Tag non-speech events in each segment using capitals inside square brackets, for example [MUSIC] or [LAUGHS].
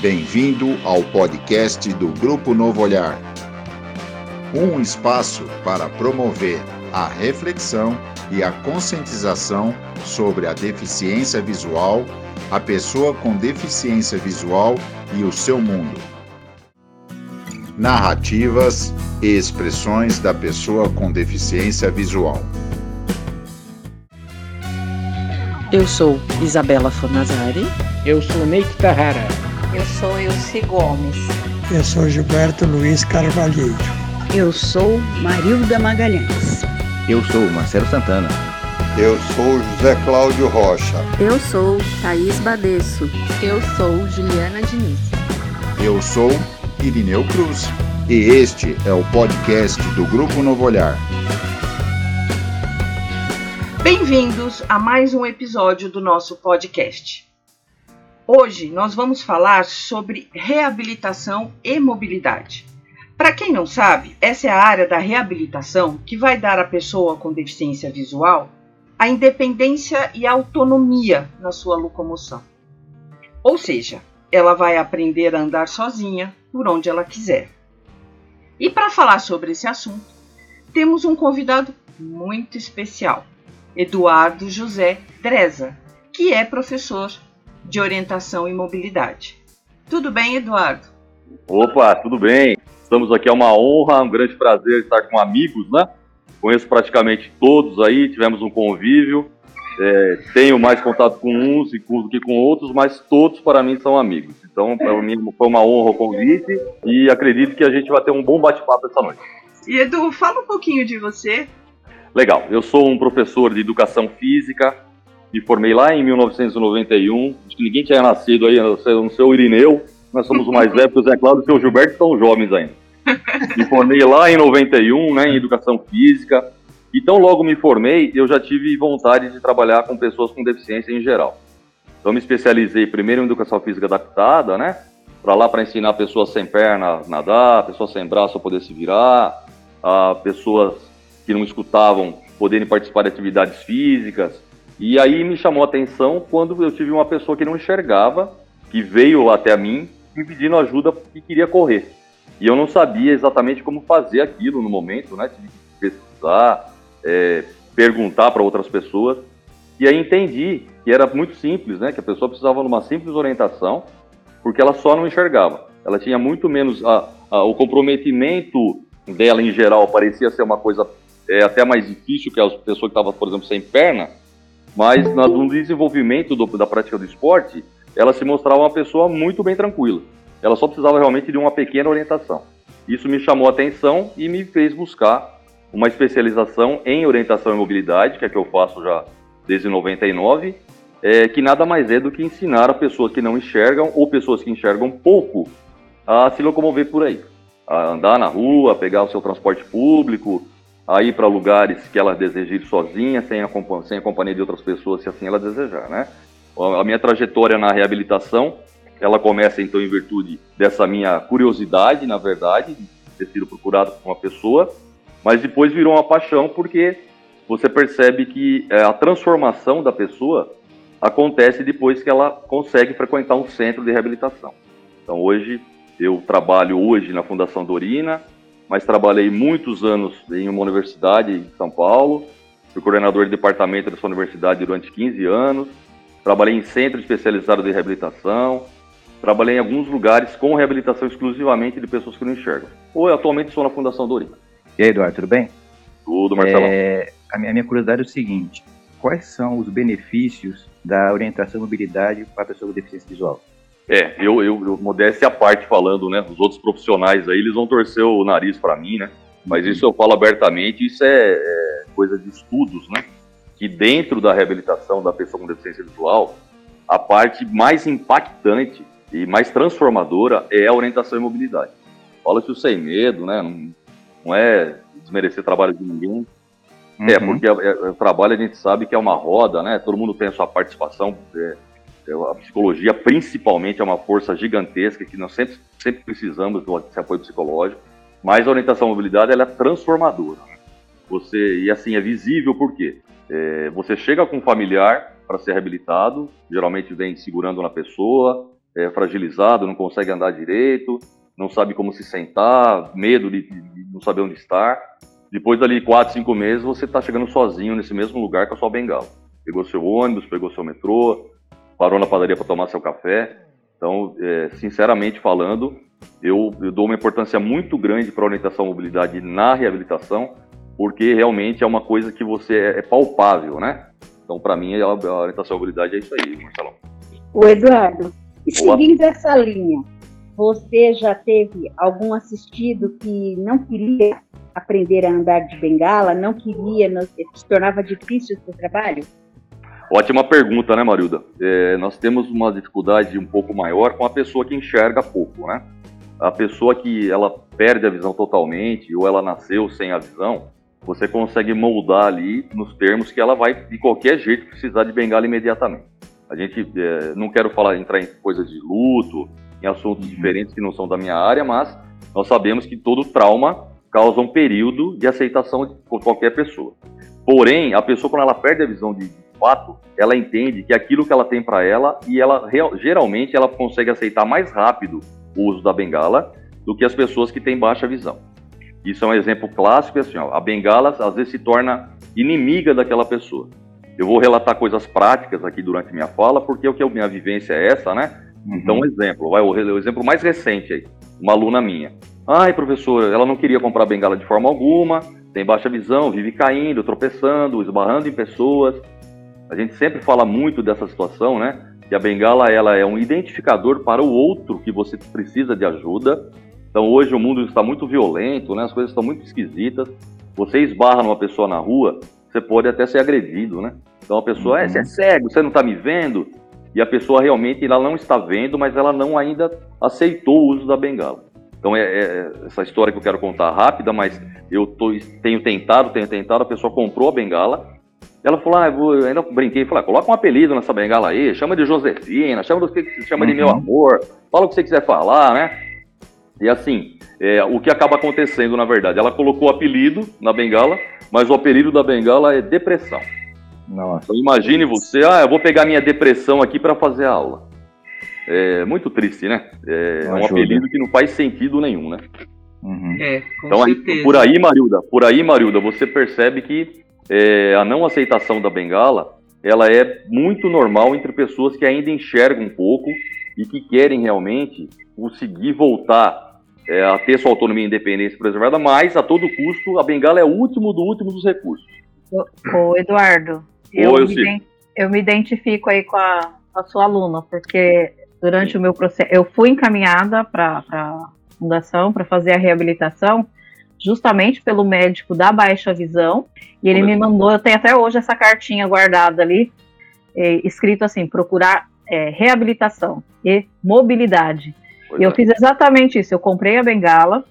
Bem-vindo ao podcast do Grupo Novo Olhar. Um espaço para promover a reflexão e a conscientização sobre a deficiência visual, a pessoa com deficiência visual e o seu mundo. Narrativas e expressões da pessoa com deficiência visual. Eu sou Isabela Fornazari. Eu sou Neik Tahara. Eu sou Elci Gomes. Eu sou Gilberto Luiz Carvalheiro. Eu sou Marilda Magalhães. Eu sou Marcelo Santana. Eu sou José Cláudio Rocha. Eu sou Thaís Badesso. Eu sou Juliana Diniz. Eu sou Irineu Cruz. E este é o podcast do Grupo Novo Olhar. Bem-vindos a mais um episódio do nosso podcast. Hoje nós vamos falar sobre reabilitação e mobilidade. Para quem não sabe, essa é a área da reabilitação que vai dar à pessoa com deficiência visual a independência e autonomia na sua locomoção. Ou seja, ela vai aprender a andar sozinha por onde ela quiser. E para falar sobre esse assunto, temos um convidado muito especial. Eduardo José Dreza, que é professor de orientação e mobilidade. Tudo bem, Eduardo? Opa, tudo bem. Estamos aqui, é uma honra, um grande prazer estar com amigos, né? Conheço praticamente todos aí, tivemos um convívio. É, tenho mais contato com uns e com, do que com outros, mas todos para mim são amigos. Então, para mim foi uma honra o convite e acredito que a gente vai ter um bom bate-papo essa noite. E Edu, fala um pouquinho de você, Legal, eu sou um professor de educação física, me formei lá em 1991, acho que ninguém tinha nascido aí, não sei o Irineu, nós somos mais velhos, o Zé Cláudio e o Gilberto são jovens ainda. Me formei lá em 91, né, em educação física, então logo me formei, eu já tive vontade de trabalhar com pessoas com deficiência em geral. Então me especializei primeiro em educação física adaptada, né, para lá para ensinar pessoas sem perna a nadar, pessoas sem braço a poder se virar, a pessoas que não escutavam poderem participar de atividades físicas. E aí me chamou a atenção quando eu tive uma pessoa que não enxergava, que veio até mim me pedindo ajuda porque queria correr. E eu não sabia exatamente como fazer aquilo no momento, né? Tive que pesquisar, é, perguntar para outras pessoas. E aí entendi que era muito simples, né? Que a pessoa precisava de uma simples orientação, porque ela só não enxergava. Ela tinha muito menos. A, a, o comprometimento dela em geral parecia ser uma coisa é até mais difícil que as pessoas que estavam, por exemplo, sem perna, mas no desenvolvimento do, da prática do esporte, ela se mostrava uma pessoa muito bem tranquila. Ela só precisava realmente de uma pequena orientação. Isso me chamou a atenção e me fez buscar uma especialização em orientação e mobilidade, que é que eu faço já desde 99, é, que nada mais é do que ensinar a pessoas que não enxergam ou pessoas que enxergam pouco a se locomover por aí, a andar na rua, pegar o seu transporte público, a ir para lugares que ela deseja ir sozinha, sem a, sem a companhia de outras pessoas, se assim ela desejar, né? A minha trajetória na reabilitação, ela começa então em virtude dessa minha curiosidade, na verdade, de ter sido procurado por uma pessoa, mas depois virou uma paixão porque você percebe que é, a transformação da pessoa acontece depois que ela consegue frequentar um centro de reabilitação. Então hoje eu trabalho hoje na Fundação Dorina, mas trabalhei muitos anos em uma universidade em São Paulo, fui coordenador de departamento dessa universidade durante 15 anos, trabalhei em centro especializado de reabilitação, trabalhei em alguns lugares com reabilitação exclusivamente de pessoas que não enxergam. Ou atualmente estou na Fundação Dorina. E aí, Eduardo, tudo bem? Tudo, Marcelo. É, a, minha, a minha curiosidade é o seguinte, quais são os benefícios da orientação e mobilidade para a pessoa com deficiência visual? É, eu, eu, eu modéstia à parte falando, né? Os outros profissionais aí, eles vão torcer o nariz para mim, né? Mas isso eu falo abertamente, isso é, é, coisa de estudos, né? Que dentro da reabilitação da pessoa com deficiência visual, a parte mais impactante e mais transformadora é a orientação e mobilidade. Fala isso sem medo, né? Não, não é desmerecer trabalho de ninguém. É, uhum. É, porque o trabalho a gente sabe que é uma roda, né? Todo mundo tem a sua participação. É, a psicologia, principalmente, é uma força gigantesca que nós sempre, sempre precisamos desse apoio psicológico, mas a orientação à mobilidade ela é transformadora. Você, e assim, é visível por quê? É, você chega com um familiar para ser reabilitado, geralmente vem segurando na pessoa, é, fragilizado, não consegue andar direito, não sabe como se sentar, medo de, de não saber onde estar. Depois dali quatro, cinco meses, você está chegando sozinho nesse mesmo lugar com a sua bengala. Pegou seu ônibus, pegou seu metrô, parou na padaria para tomar seu café. Então, é, sinceramente falando, eu, eu, dou uma importância muito grande para a orientação à mobilidade na reabilitação, porque realmente é uma coisa que você é, é palpável, né? Então, para mim, a, a orientação à mobilidade é isso aí, Marcelão. O Eduardo, e seguindo essa linha, você já teve algum assistido que não queria aprender a andar de bengala, não queria, não, se tornava difícil o seu trabalho? Ótima pergunta, né, Marilda? É, nós temos uma dificuldade um pouco maior com a pessoa que enxerga pouco, né? A pessoa que ela perde a visão totalmente ou ela nasceu sem a visão, você consegue moldar ali nos termos que ela vai de qualquer jeito precisar de bengala imediatamente. A gente é, não quero falar entrar em coisas de luto, em assuntos uhum. diferentes que não são da minha área, mas nós sabemos que todo trauma causa um período de aceitação de qualquer pessoa. Porém, a pessoa quando ela perde a visão de, fato, ela entende que aquilo que ela tem para ela e ela geralmente ela consegue aceitar mais rápido o uso da bengala do que as pessoas que têm baixa visão. Isso é um exemplo clássico, assim, ó, a bengala às vezes se torna inimiga daquela pessoa. Eu vou relatar coisas práticas aqui durante minha fala, porque o que a minha vivência é essa, né? Uhum. Então, um exemplo, vai, o exemplo mais recente aí, uma aluna minha. Ai, professora, ela não queria comprar bengala de forma alguma, tem baixa visão, vive caindo, tropeçando, esbarrando em pessoas. A gente sempre fala muito dessa situação, né? Que a bengala ela é um identificador para o outro que você precisa de ajuda. Então hoje o mundo está muito violento, né? As coisas estão muito esquisitas. Você esbarra numa pessoa na rua, você pode até ser agredido, né? Então a pessoa, uhum. é, você é cego, você não está me vendo? E a pessoa realmente ela não está vendo, mas ela não ainda aceitou o uso da bengala. Então é, é essa história que eu quero contar rápida, mas eu tô, tenho tentado, tenho tentado, a pessoa comprou a bengala, ela falou, ah, eu, vou, eu ainda brinquei, falei, ah, coloca um apelido nessa bengala aí, chama de Josefina, chama do que você chama uhum. de meu uhum. amor, fala o que você quiser falar, né? E assim, é, o que acaba acontecendo, na verdade, ela colocou o apelido na bengala, mas o apelido da bengala é depressão. Nossa. Então imagine você, ah, eu vou pegar minha depressão aqui para fazer a aula. É muito triste, né? É, é um apelido que não faz sentido nenhum, né? Uhum. É, com então, certeza. por aí, Marilda, por aí, Marilda, você percebe que é, a não aceitação da bengala, ela é muito normal entre pessoas que ainda enxergam um pouco e que querem realmente conseguir voltar é, a ter sua autonomia e independência preservada, mas a todo custo a bengala é o último do último dos recursos. Ô, Eduardo, eu, eu, me, eu me identifico aí com a, a sua aluna, porque durante o meu processo, eu fui encaminhada para a fundação para fazer a reabilitação, justamente pelo médico da baixa visão, e ele me mandou, eu tenho até hoje essa cartinha guardada ali, é, escrito assim, procurar é, reabilitação e mobilidade. Pois eu é. fiz exatamente isso, eu comprei a bengala,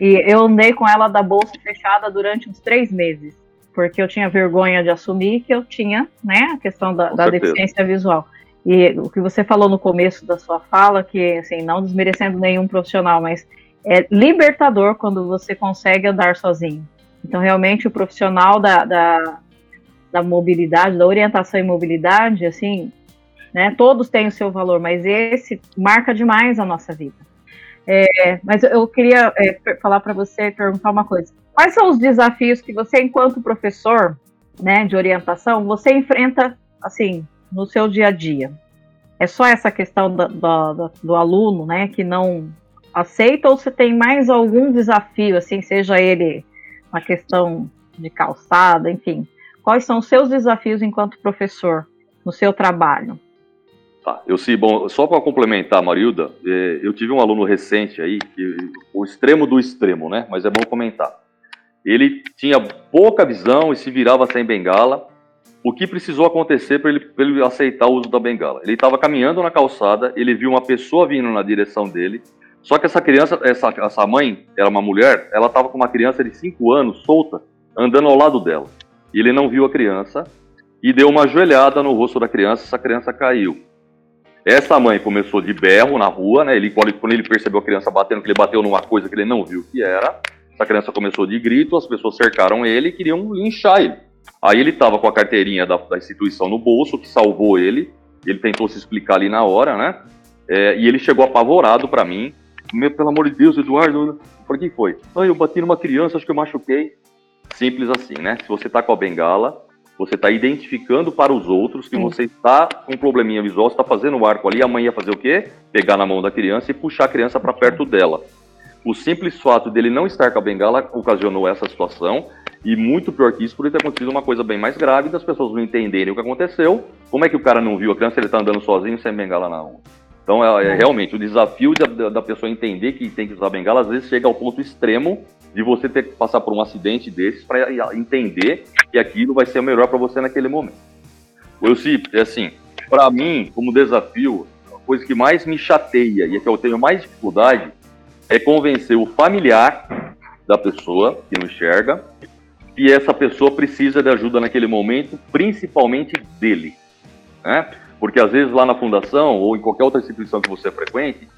e eu andei com ela da bolsa fechada durante uns três meses porque eu tinha vergonha de assumir que eu tinha, né, a questão da, da deficiência visual. E o que você falou no começo da sua fala, que assim, não desmerecendo nenhum profissional, mas é libertador quando você consegue andar sozinho. Então, realmente, o profissional da, da, da mobilidade, da orientação e mobilidade, assim, né, todos têm o seu valor, mas esse marca demais a nossa vida. É, mas eu queria é, falar para você, perguntar uma coisa. Quais são os desafios que você, enquanto professor, né, de orientação, você enfrenta, assim, no seu dia a dia? É só essa questão do, do, do aluno, né, que não aceita, ou você tem mais algum desafio, assim, seja ele uma questão de calçada, enfim. Quais são os seus desafios enquanto professor no seu trabalho? Tá, eu sim, bom, só para complementar, Marilda, é, eu tive um aluno recente aí, que, o extremo do extremo, né? Mas é bom comentar. Ele tinha pouca visão e se virava sem bengala. O que precisou acontecer para ele, ele, aceitar o uso da bengala? Ele estava caminhando na calçada, ele viu uma pessoa vindo na direção dele. Só que essa criança, essa, essa mãe, era uma mulher, ela estava com uma criança de 5 anos, solta, andando ao lado dela. E ele não viu a criança e deu uma joelhada no rosto da criança, essa criança caiu. Essa mãe começou de berro na rua, né? Ele, quando ele percebeu a criança batendo, que ele bateu numa coisa que ele não viu que era, essa criança começou de grito, as pessoas cercaram ele e queriam linchar ele. Aí ele estava com a carteirinha da, da, instituição no bolso, que salvou ele. Ele tentou se explicar ali na hora, né? É, e ele chegou apavorado para mim. Meu, pelo amor de Deus, Eduardo. Por que foi? Ah, eu bati numa criança, acho que eu machuquei. Simples assim, né? Se você tá com a bengala, você está identificando para os outros que Sim. você está com um probleminha visual, está fazendo o arco ali, a mãe ia fazer o quê? Pegar na mão da criança e puxar a criança para perto dela. O simples fato dele não estar com a bengala ocasionou essa situação, e muito pior que isso, por ter acontecido uma coisa bem mais grave, das pessoas não entenderem o que aconteceu. Como é que o cara não viu a criança, ele está andando sozinho sem bengala na mão? Então, é, é realmente o desafio da, da, pessoa entender que tem que usar bengala, às vezes chega ao ponto extremo de você ter que passar por um acidente desses para entender que aquilo vai ser o melhor para você naquele momento. Eu sim, é assim, para mim, como desafio, a coisa que mais me chateia e é que eu tenho mais dificuldade é convencer o familiar da pessoa que não enxerga que essa pessoa precisa de ajuda naquele momento, principalmente dele, né? Porque às vezes lá na fundação ou em qualquer outra instituição que você frequente,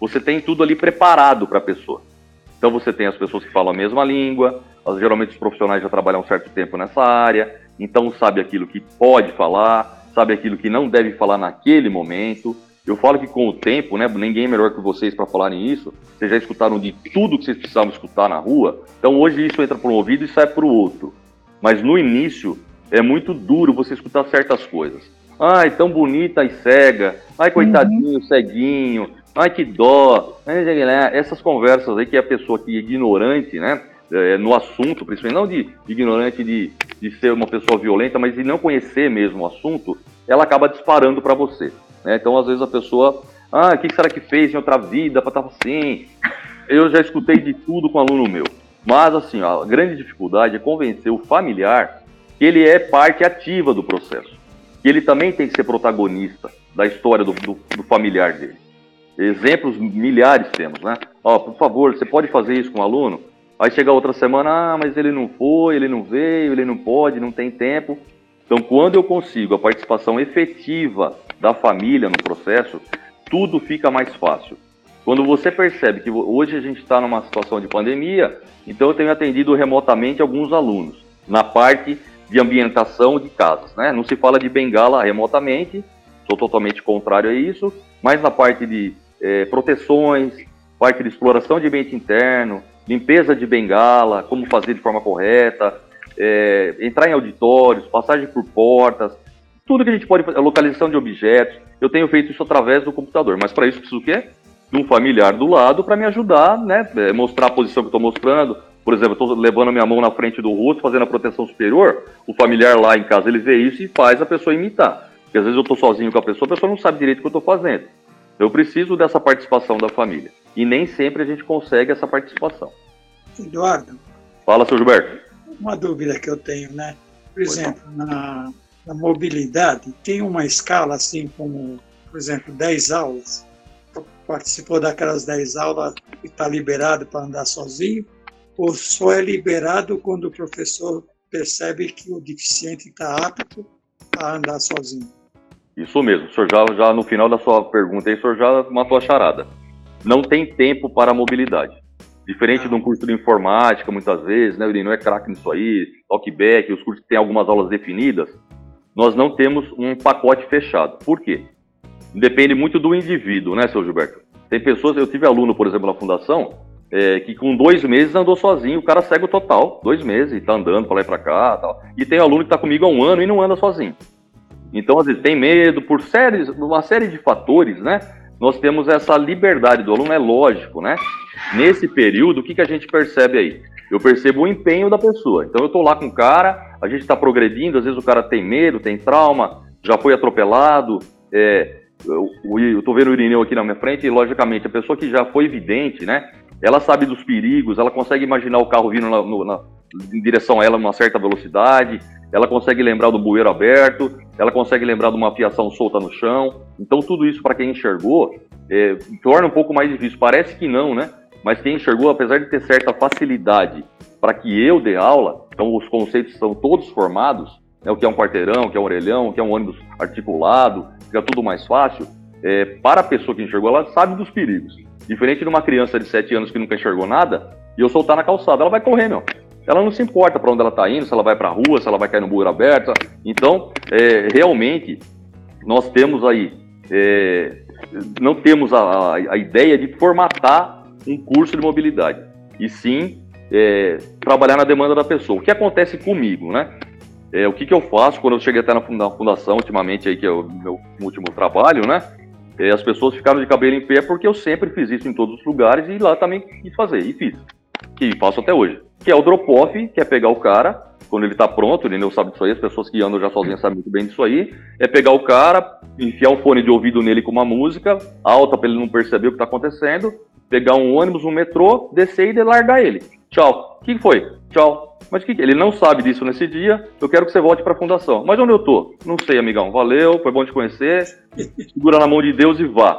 você tem tudo ali preparado para a pessoa. Então você tem as pessoas que falam a mesma língua, geralmente os profissionais já trabalham um certo tempo nessa área, então sabe aquilo que pode falar, sabe aquilo que não deve falar naquele momento. Eu falo que com o tempo, né, ninguém é melhor que vocês para falarem isso. Vocês já escutaram de tudo que vocês precisavam escutar na rua. Então hoje isso entra para um ouvido e sai para o outro. Mas no início é muito duro você escutar certas coisas. Ai, tão bonita e cega. Ai, coitadinho, uhum. ceguinho. Ai, que dó. Essas conversas aí que a pessoa que é ignorante, né? É, no assunto, principalmente, não de, de ignorante de, de ser uma pessoa violenta, mas de não conhecer mesmo o assunto, ela acaba disparando para você. Né? Então, às vezes, a pessoa, ah, o que será que fez em outra vida para estar assim? Eu já escutei de tudo com um aluno meu. Mas, assim, a grande dificuldade é convencer o familiar que ele é parte ativa do processo. Que ele também tem que ser protagonista da história do, do, do familiar dele. Exemplos milhares temos, né? Ó, por favor, você pode fazer isso com o aluno? Aí chega outra semana, ah, mas ele não foi, ele não veio, ele não pode, não tem tempo. Então, quando eu consigo a participação efetiva da família no processo, tudo fica mais fácil. Quando você percebe que hoje a gente está numa situação de pandemia, então eu tenho atendido remotamente alguns alunos na parte de ambientação de casas. Né? Não se fala de bengala remotamente, sou totalmente contrário a isso, mas na parte de é, proteções, parte de exploração de ambiente interno, limpeza de bengala, como fazer de forma correta, é, entrar em auditórios, passagem por portas, tudo que a gente pode fazer, localização de objetos. Eu tenho feito isso através do computador, mas para isso preciso o quê? De um familiar do lado para me ajudar, né? É, mostrar a posição que estou mostrando. Por exemplo, estou levando minha mão na frente do rosto, fazendo a proteção superior. O familiar lá em casa ele vê isso e faz a pessoa imitar. Porque às vezes eu estou sozinho com a pessoa, a pessoa não sabe direito o que eu estou fazendo. Eu preciso dessa participação da família. E nem sempre a gente consegue essa participação. Eduardo. Fala, seu Gilberto. Uma dúvida que eu tenho, né? Por exemplo, na, na mobilidade, tem uma escala assim como, por exemplo, 10 aulas. Participou daquelas 10 aulas e está liberado para andar sozinho? Ou só é liberado quando o professor percebe que o deficiente está apto a andar sozinho? Isso mesmo, o senhor já, já no final da sua pergunta aí, o senhor já matou a charada. Não tem tempo para a mobilidade. Diferente de um curso de informática, muitas vezes, né, ele não é craque nisso aí, talkback, os cursos que têm algumas aulas definidas, nós não temos um pacote fechado. Por quê? Depende muito do indivíduo, né, seu Gilberto? Tem pessoas, eu tive aluno, por exemplo, na fundação, é, que com dois meses andou sozinho, o cara cego total, dois meses, e tá andando para lá e para cá tal. E tem aluno que está comigo há um ano e não anda sozinho. Então, às vezes, tem medo, por séries, uma série de fatores, né? Nós temos essa liberdade do aluno, é lógico, né? Nesse período, o que, que a gente percebe aí? Eu percebo o empenho da pessoa. Então, eu estou lá com o cara, a gente está progredindo, às vezes o cara tem medo, tem trauma, já foi atropelado. É, eu estou vendo o Irineu aqui na minha frente, e logicamente, a pessoa que já foi vidente, né? Ela sabe dos perigos, ela consegue imaginar o carro vindo na, no, na, em direção a ela numa certa velocidade, ela consegue lembrar do bueiro aberto, ela consegue lembrar de uma fiação solta no chão. Então, tudo isso, para quem enxergou, é, torna um pouco mais difícil. Parece que não, né? Mas quem enxergou, apesar de ter certa facilidade para que eu dê aula, então os conceitos são todos formados, né, o que é um quarteirão, o que é um orelhão, o que é um ônibus articulado, fica tudo mais fácil. É, para a pessoa que enxergou, ela sabe dos perigos. Diferente de uma criança de 7 anos que nunca enxergou nada, e eu soltar na calçada, ela vai correr, meu ela não se importa para onde ela está indo, se ela vai para a rua, se ela vai cair no bueiro aberto. Então, é, realmente, nós temos aí é, não temos a, a ideia de formatar um curso de mobilidade, e sim é, trabalhar na demanda da pessoa. O que acontece comigo, né? É, o que, que eu faço quando eu cheguei até na fundação, ultimamente, aí, que é o meu último trabalho, né? É, as pessoas ficaram de cabelo em pé porque eu sempre fiz isso em todos os lugares e lá também quis fazer, e fiz. Que faço até hoje. Que é o drop-off, que é pegar o cara, quando ele tá pronto, ele não sabe disso aí, as pessoas que andam já sozinhas sabem muito bem disso aí, é pegar o cara, enfiar um fone de ouvido nele com uma música alta para ele não perceber o que tá acontecendo, pegar um ônibus, um metrô, descer e largar ele. Tchau. O que foi? Tchau. Mas que ele não sabe disso nesse dia, eu quero que você volte para a fundação. Mas onde eu tô? Não sei, amigão. Valeu, foi bom te conhecer. [LAUGHS] Segura na mão de Deus e vá.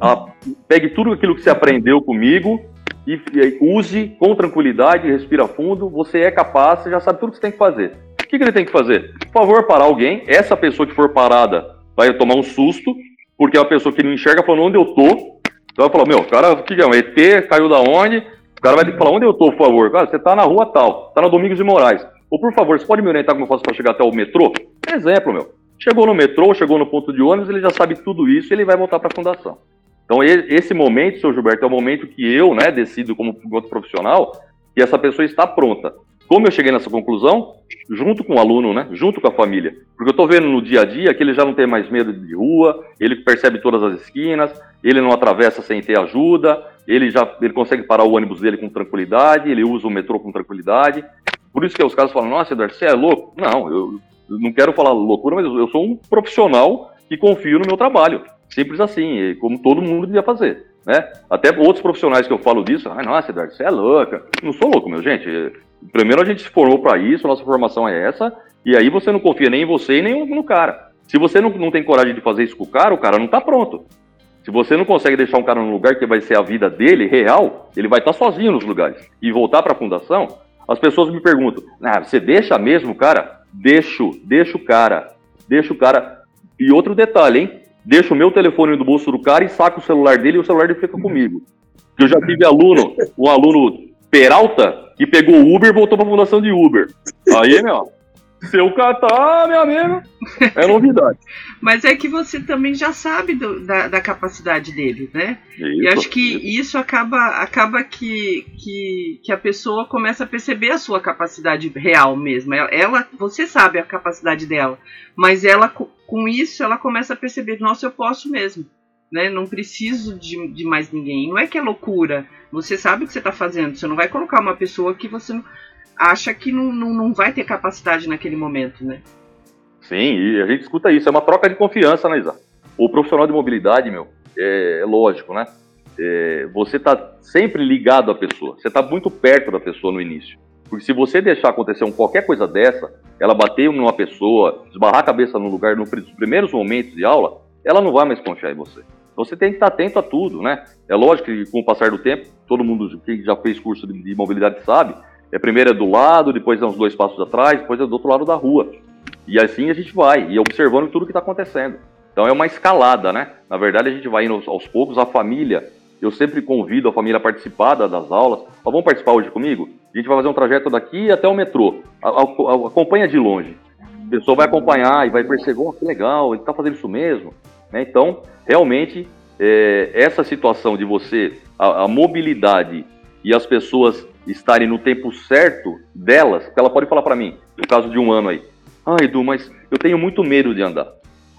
A, pegue tudo aquilo que você aprendeu comigo e, e, use com tranquilidade, respira fundo. Você é capaz, você já sabe tudo que você tem que fazer. O que, que ele tem que fazer? Por favor, parar alguém. Essa pessoa que for parada vai tomar um susto, porque é uma pessoa que não enxerga falando onde eu tô. Então vai falar, meu, cara, o que é? Um ET caiu da onde? Cara vai que falar onde eu tô, por favor. Cara, você tá na rua tal, tá na Domingos de Moraes. Ou por favor, você pode me orientar como eu faço para chegar até o metrô? Exemplo, meu. Chegou no metrô, chegou no ponto de ônibus, ele já sabe tudo isso e ele vai voltar para a fundação. Então, esse momento, seu Gilberto, é o momento que eu, né, decido como outro profissional que essa pessoa está pronta. Como eu cheguei nessa conclusão? Junto com o aluno, né? Junto com a família. Porque eu estou vendo no dia a dia que ele já não tem mais medo de rua, ele percebe todas as esquinas, ele não atravessa sem ter ajuda, ele já ele consegue parar o ônibus dele com tranquilidade, ele usa o metrô com tranquilidade. Por isso que os caras falam, nossa, Eduardo, você é louco? Não, eu, eu não quero falar loucura, mas eu sou um profissional que confio no meu trabalho. Simples assim, como todo mundo devia fazer. Né? Até outros profissionais que eu falo disso, ah, nossa, Eduardo, você é louca. Não sou louco, meu gente. Primeiro a gente se formou para isso, nossa formação é essa, e aí você não confia nem em você e nem no cara. Se você não, não tem coragem de fazer isso com o cara, o cara não está pronto. Se você não consegue deixar um cara num lugar que vai ser a vida dele, real, ele vai estar sozinho nos lugares. E voltar para a fundação, as pessoas me perguntam: ah, você deixa mesmo, cara? Deixo, deixa o cara. Deixa o cara. E outro detalhe, hein? deixo o meu telefone no bolso do cara e saco o celular dele e o celular dele fica comigo. Eu já tive aluno, um aluno Peralta, que pegou o Uber e voltou pra fundação de Uber. Aí, meu, se eu catar, meu amigo, é novidade. [LAUGHS] Mas é que você também já sabe do, da, da, capacidade dele, né? Isso, e acho que isso, isso acaba, acaba que, que, que, a pessoa começa a perceber a sua capacidade real mesmo. Ela, você sabe a capacidade dela, mas ela com isso ela começa a perceber, nossa, eu posso mesmo. Né? Não preciso de, de mais ninguém. Não é que é loucura. Você sabe o que você está fazendo. Você não vai colocar uma pessoa que você não acha que não, não, não vai ter capacidade naquele momento, né? Sim, e a gente escuta isso, é uma troca de confiança, né, Isa? O profissional de mobilidade, meu, é, é lógico, né? É, você está sempre ligado à pessoa, você está muito perto da pessoa no início. Porque se você deixar acontecer qualquer coisa dessa, ela bater numa pessoa, esbarrar a cabeça no lugar nos primeiros momentos de aula, ela não vai mais confiar em você. Você tem que estar atento a tudo, né? É lógico que com o passar do tempo, todo mundo que já fez curso de, de mobilidade sabe, é primeiro é do lado, depois é uns dois passos atrás, depois é do outro lado da rua. E assim a gente vai, e observando tudo que está acontecendo. Então é uma escalada, né? Na verdade, a gente vai indo aos poucos, a família. Eu sempre convido a família a participar das aulas. Ó, vamos participar hoje comigo? A gente vai fazer um trajeto daqui até o metrô. Acompanha de longe. A pessoa vai acompanhar e vai perceber, oh, que legal, ele está fazendo isso mesmo. Né? Então, realmente, é, essa situação de você, a, mobilidade e as pessoas estarem no tempo certo delas, ela pode falar para mim, no caso de um ano aí, ah, Edu, mas eu tenho muito medo de andar.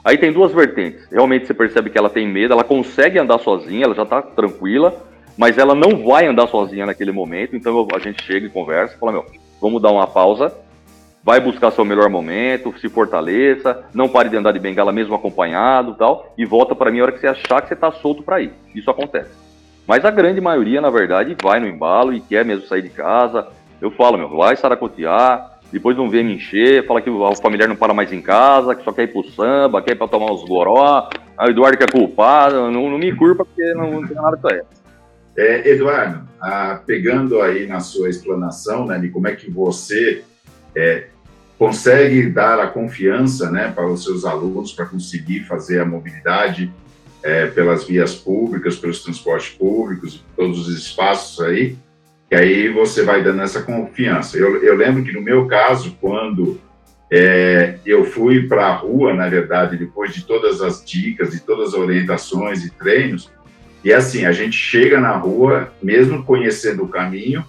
Aí tem duas vertentes. Realmente você percebe que ela tem medo, ela consegue andar sozinha, ela já está tranquila, mas ela não vai andar sozinha naquele momento. Então a gente chega e conversa, fala: meu, vamos dar uma pausa, vai buscar seu melhor momento, se fortaleça, não pare de andar de bengala mesmo acompanhado tal, e volta para mim a hora que você achar que você está solto para ir. Isso acontece. Mas a grande maioria, na verdade, vai no embalo e quer mesmo sair de casa. Eu falo, meu, vai saracotear, depois não vem me encher, fala que o familiar não para mais em casa, que só quer ir pro samba, quer ir pra tomar uns goró, a Eduardo quer culpar, não, não me culpa porque não, não tem nada com ele. É, Eduardo, ah, pegando aí na sua explanação, né, de como é que você é, consegue dar a confiança, né, para os seus alunos para conseguir fazer a mobilidade é, pelas vias públicas, pelos transportes públicos, todos os espaços aí, que aí você vai dando essa confiança. Eu, eu lembro que no meu caso, quando é, eu fui para a rua, na verdade, depois de todas as dicas, de todas as orientações e treinos, e assim, a gente chega na rua, mesmo conhecendo o caminho,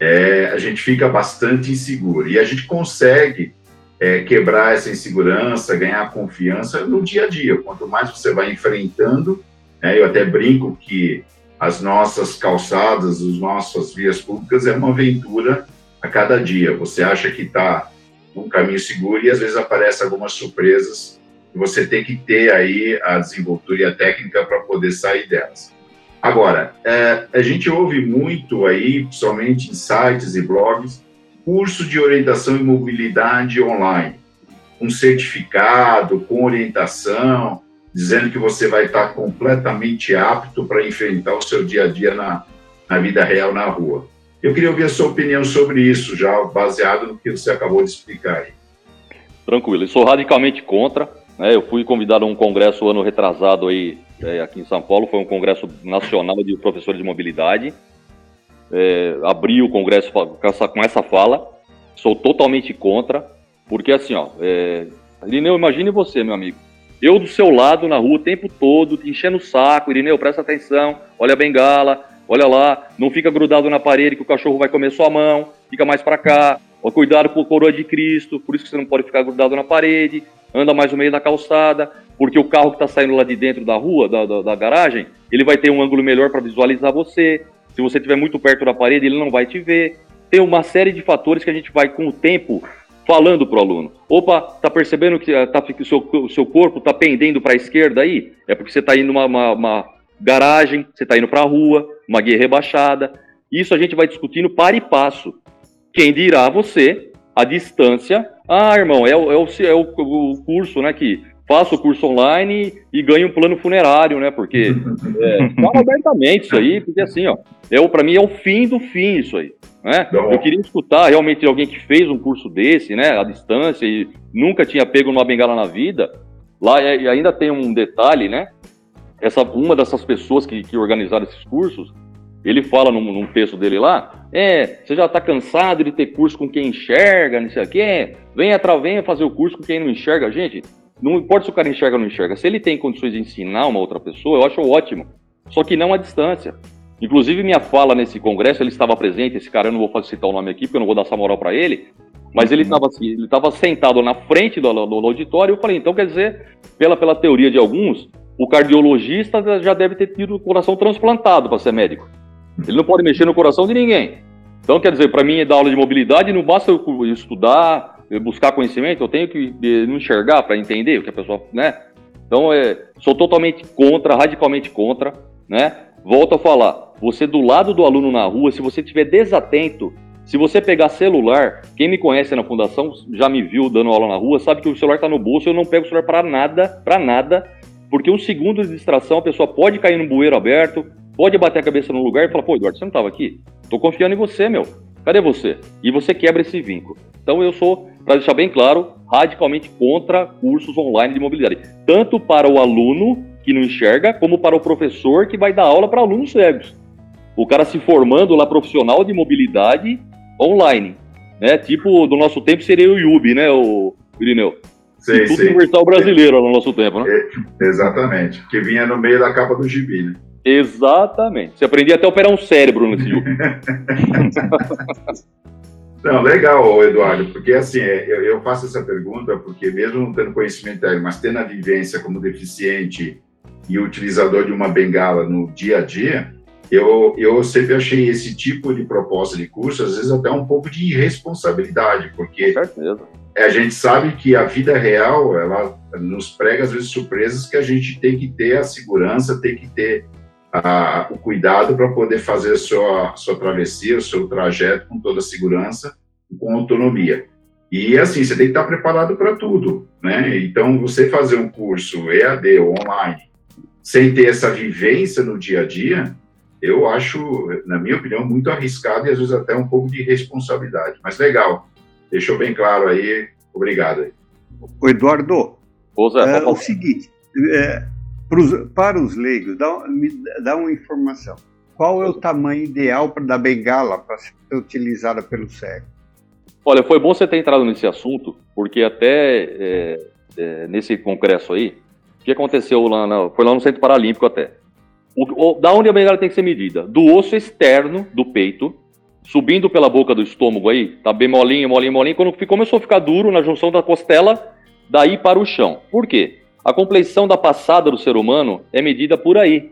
é, a gente fica bastante inseguro. E a gente consegue é, quebrar essa insegurança, ganhar confiança no dia a dia. Quanto mais você vai enfrentando, né, eu até brinco que as nossas calçadas, as nossas vias públicas é uma aventura a cada dia. Você acha que está num caminho seguro e às vezes aparecem algumas surpresas e você tem que ter aí a desenvoltura e a técnica para poder sair delas. Agora, é, a gente ouve muito aí, principalmente em sites e blogs, curso de orientação e mobilidade online, um certificado com orientação, dizendo que você vai estar completamente apto para enfrentar o seu dia a dia na, na vida real na rua. Eu queria ouvir a sua opinião sobre isso, já baseado no que você acabou de explicar aí. Tranquilo, eu sou radicalmente contra. Né? Eu fui convidado a um congresso ano retrasado aí, é, aqui em São Paulo, foi um congresso nacional de professores de mobilidade. É, abri o congresso com essa, fala, sou totalmente contra, porque assim, ó, é, imagine você, meu amigo, eu do seu lado na rua o tempo todo, te enchendo o saco, Irineu, presta atenção, olha a bengala, olha lá, não fica grudado na parede que o cachorro vai comer sua mão, fica mais para cá, ó, cuidado com a coroa de Cristo, por isso que você não pode ficar grudado na parede, anda mais no meio da calçada, porque o carro que está saindo lá de dentro da rua, da, da, da garagem, ele vai ter um ângulo melhor para visualizar você. Se você estiver muito perto da parede, ele não vai te ver. Tem uma série de fatores que a gente vai, com o tempo, falando para o aluno. Opa, tá percebendo que tá, o, seu, seu corpo está pendendo para a esquerda aí? É porque você está indo uma, uma, uma garagem, você está indo para a rua, uma guia rebaixada. Isso a gente vai discutindo para e passo. Quem dirá você, a distância. Ah, irmão, é, o, é, o, é o curso, né, que faço o curso online e ganho um plano funerário, né? Porque [LAUGHS] é, fala abertamente isso aí, porque assim, ó, é, para mim é o fim do fim isso aí. Né? Eu queria escutar realmente alguém que fez um curso desse, né, à distância e nunca tinha pego numa bengala na vida. Lá e ainda tem um detalhe, né? essa, uma dessas pessoas que, que organizaram esses cursos, ele fala num, num texto dele lá, é, você já está cansado de ter curso com quem enxerga, não sei o quê, venha, venha fazer o curso com quem não enxerga. Gente, não importa se o cara enxerga ou não enxerga, se ele tem condições de ensinar uma outra pessoa, eu acho ótimo, só que não à distância. Inclusive, minha fala nesse congresso, ele estava presente, esse cara, eu não vou citar o nome aqui, porque eu não vou dar essa moral para ele, mas ele estava assim, ele estava sentado na frente do, do, do auditório, eu falei, então quer dizer, pela, pela teoria de alguns, o cardiologista já deve ter tido o coração transplantado para ser médico. Ele não pode mexer no coração de ninguém. Então, quer dizer, para mim, dar aula de mobilidade não basta eu estudar, buscar conhecimento, eu tenho que não enxergar para entender o que a pessoa, né? Então, é, sou totalmente contra, radicalmente contra, né? Volto a falar, você do lado do aluno na rua, se você estiver desatento, se você pegar celular, quem me conhece na fundação já me viu dando aula na rua, sabe que o celular está no bolso, eu não pego o celular para nada, para nada, porque um segundo de distração, a pessoa pode cair num bueiro aberto, pode bater a cabeça no lugar e falar, pô, Eduardo, você não estava aqui? Tô confiando em você, meu. Cadê você? E você quebra esse vínculo. Então eu sou, para deixar bem claro, radicalmente contra cursos online de mobilidade. Tanto para o aluno que não enxerga, como para o professor que vai dar aula para alunos cegos. O cara se formando lá profissional de mobilidade online. Né? Tipo, do nosso tempo seria o IUB, né, o Irineu? Sei, Instituto sei. Universal Brasileiro no nosso tempo, né? É, exatamente, que vinha no meio da capa do gibi, né? Exatamente. Você aprendia até a operar um cérebro nesse jogo. [LAUGHS] Não, legal, Eduardo, porque assim, é, eu faço essa pergunta porque mesmo não tendo conhecimento técnico, mas tendo a vivência como deficiente e utilizador de uma bengala no dia a dia, eu, eu sempre achei esse tipo de proposta de curso, às vezes até um pouco de irresponsabilidade, porque a gente sabe que a vida real, ela nos prega às vezes surpresas que a gente tem que ter a segurança, tem que ter a, o cuidado para poder fazer a sua, sua travessia, o seu trajeto com toda a segurança e com autonomia. E assim, você tem que estar preparado para tudo, né? Então, você fazer um curso EAD ou online, sem ter essa vivência no dia a dia, eu acho, na minha opinião, muito arriscado e às vezes até um pouco de responsabilidade. Mas legal, deixou bem claro aí. Obrigado. Eduardo, é, o seguinte, é, pros, para os leigos, dá, me dá uma informação. Qual é o tamanho ideal da bengala para ser utilizada pelo cego? Olha, foi bom você ter entrado nesse assunto, porque até é, é, nesse congresso aí, o que aconteceu lá, na, foi lá no Centro Paralímpico até. O, o, da onde a bengala tem que ser medida? Do osso externo do peito, subindo pela boca do estômago aí, tá bem molinho, molinho, molinho. Quando começou a ficar duro na junção da costela, daí para o chão. Por quê? A compleição da passada do ser humano é medida por aí.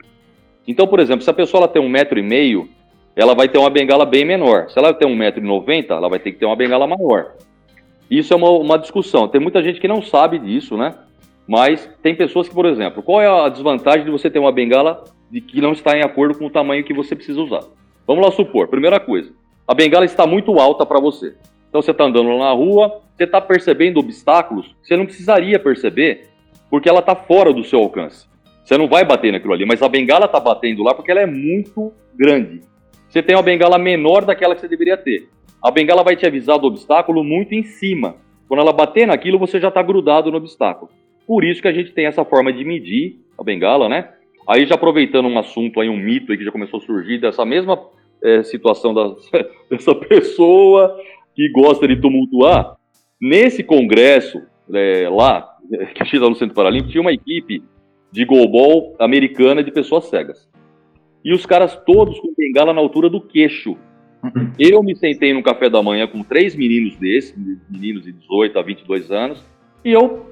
Então, por exemplo, se a pessoa ela tem um metro e meio, ela vai ter uma bengala bem menor. Se ela tem um metro e noventa, ela vai ter que ter uma bengala maior. Isso é uma, uma discussão. Tem muita gente que não sabe disso, né? Mas tem pessoas que, por exemplo, qual é a desvantagem de você ter uma bengala de que não está em acordo com o tamanho que você precisa usar? Vamos lá supor, primeira coisa, a bengala está muito alta para você. Então você está andando na rua, você está percebendo obstáculos, você não precisaria perceber, porque ela está fora do seu alcance. Você não vai bater naquilo ali, mas a bengala está batendo lá porque ela é muito grande. Você tem uma bengala menor daquela que você deveria ter. A bengala vai te avisar do obstáculo muito em cima. Quando ela bater naquilo, você já está grudado no obstáculo. Por isso que a gente tem essa forma de medir a bengala, né? Aí já aproveitando um assunto aí, um mito aí que já começou a surgir dessa mesma é, situação da, [LAUGHS] dessa pessoa que gosta de tumultuar. Nesse congresso é, lá, [LAUGHS] que fiz lá no Centro Paralímpico, tinha uma equipe de goalball americana de pessoas cegas. E os caras todos com bengala na altura do queixo. Eu me sentei num café da manhã com três meninos desses, meninos de 18 a 22 anos, e eu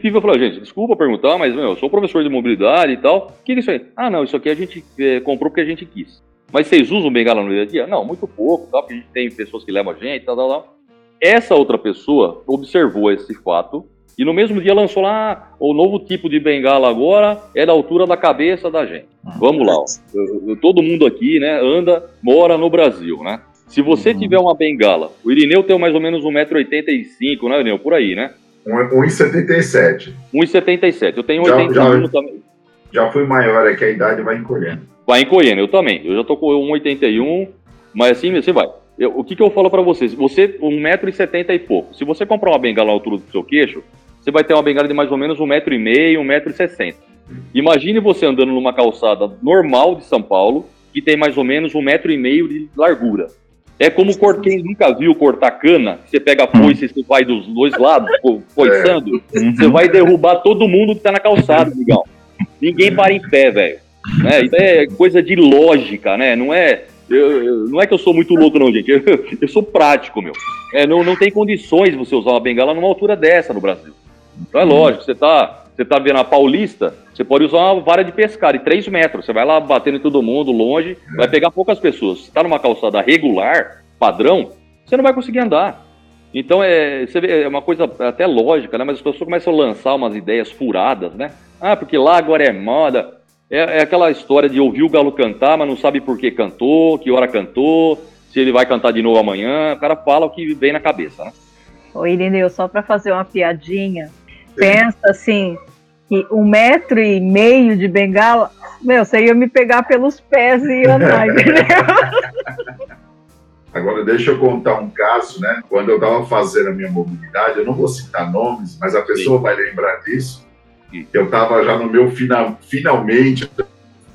tive a falar, gente, desculpa perguntar, mas meu, eu sou professor de mobilidade e tal. O que é isso aí? Ah, não, isso aqui a gente é, comprou porque a gente quis. Mas vocês usam bengala no dia a dia? Não, muito pouco, tá? porque a gente tem pessoas que levam a gente, tal, tal, tal. Essa outra pessoa observou esse fato e no mesmo dia lançou lá o novo tipo de bengala agora é da altura da cabeça da gente. Vamos lá, ó. Todo mundo aqui, né, anda, mora no Brasil, né? Se você uhum. tiver uma bengala, o Irineu tem mais ou menos 1,85m, né, Irineu? Por aí, né? 1,77. 1,77. Eu tenho 81 já, também. Já fui maior, é que a idade vai encolhendo. Vai encolhendo, eu também. Eu já tô com 1,81, mas assim, assim vai. Eu, o que, que eu falo para vocês? Você, 1,70m e pouco. Se você comprar uma bengala à altura do seu queixo, você vai ter uma bengala de mais ou menos 1,5m, 1,60m. Imagine você andando numa calçada normal de São Paulo, que tem mais ou menos 1,5m de largura. É como quem nunca viu cortar cana, você pega a foice e você vai dos dois lados, foiçando, é. você vai derrubar todo mundo que tá na calçada, legal. Ninguém para em pé, velho. Né? Isso é coisa de lógica, né? Não é, eu, eu, não é que eu sou muito louco, não, gente. Eu, eu sou prático, meu. É, não, não tem condições você usar uma bengala numa altura dessa no Brasil. Então é lógico, você tá, você tá vendo a Paulista, você pode usar uma vara de pescar de 3 metros. Você vai lá batendo em todo mundo, longe, vai pegar poucas pessoas. Se tá numa calçada regular, padrão, você não vai conseguir andar. Então é, vê, é uma coisa até lógica, né? Mas as pessoas começam a lançar umas ideias furadas, né? Ah, porque lá agora é moda. É, é aquela história de ouvir o galo cantar, mas não sabe por que cantou, que hora cantou, se ele vai cantar de novo amanhã. O cara fala o que vem na cabeça, né? Ô, Irineu, só para fazer uma piadinha, pensa assim, que um metro e meio de bengala, meu, você ia me pegar pelos pés e andar, [LAUGHS] entendeu? Agora, deixa eu contar um caso, né? Quando eu estava fazendo a minha mobilidade, eu não vou citar nomes, mas a pessoa Sim. vai lembrar disso. Eu estava já no meu final, finalmente,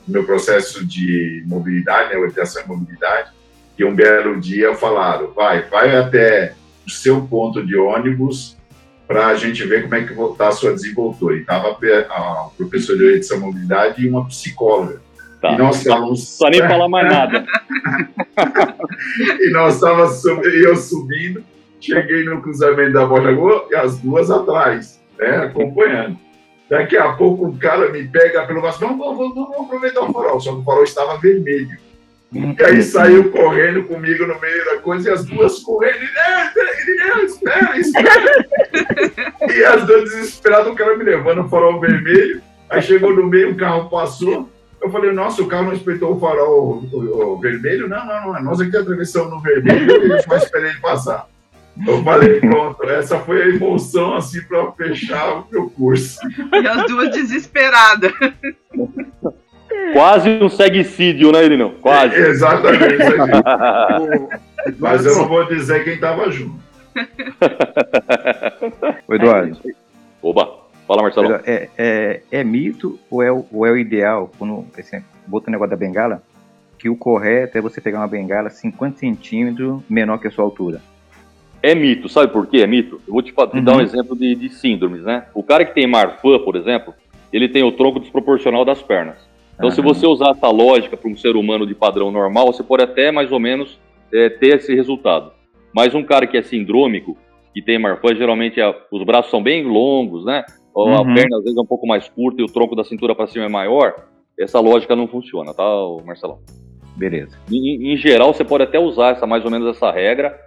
no meu processo de mobilidade, né, orientação em mobilidade, e um belo dia falaram, vai, vai até o seu ponto de ônibus para a gente ver como é que está a sua desenvoltura. E estava a professora de orientação em mobilidade e uma psicóloga. Tá. E nós estávamos. Só nem [LAUGHS] falar mais nada. e nós estávamos eu subindo, cheguei no cruzamento da Borda e as duas atrás, né, acompanhando. Daqui a pouco o cara me pega pelo braço, vamos, vamos, vamos aproveitar o farol, só que o farol estava vermelho. E aí saiu correndo comigo no meio da coisa e as duas correndo, ele, espera, espera. [LAUGHS] e as duas desesperadas, o cara me levando o farol vermelho. Aí chegou no meio, o carro passou. Eu falei, nossa, o carro não respeitou o farol o, o, o vermelho? Não, não, não. Nós aqui atravessamos no vermelho e a gente vai esperar ele passar. Eu falei, pronto, essa foi a emoção assim para fechar o meu curso. E as duas desesperadas. Quase um seguicídio, né, Irinão? Quase. É, exatamente. [LAUGHS] Mas eu não vou dizer quem estava junto. [LAUGHS] O Eduardo. Oba, fala Marcelo. É, é, é mito ou é, ou é o ideal, quando esse, bota o negócio da bengala, que o correto é você pegar uma bengala 50 centímetros menor que a sua altura? É mito, sabe por quê? É mito. Eu vou te, te uhum. dar um exemplo de, de, síndromes, né? O cara que tem Marfan, por exemplo, ele tem o tronco desproporcional das pernas. Então, uhum. se você usar essa lógica para um ser humano de padrão normal, você pode até mais ou menos é, ter esse resultado. Mas um cara que é sindrômico, que tem Marfan, geralmente a, os braços são bem longos, né? Ou uhum. a perna às vezes é um pouco mais curta e o tronco da cintura para cima é maior. Essa lógica não funciona, tá, Marcelão? Beleza. Em, em, geral, você pode até usar essa mais ou menos essa regra,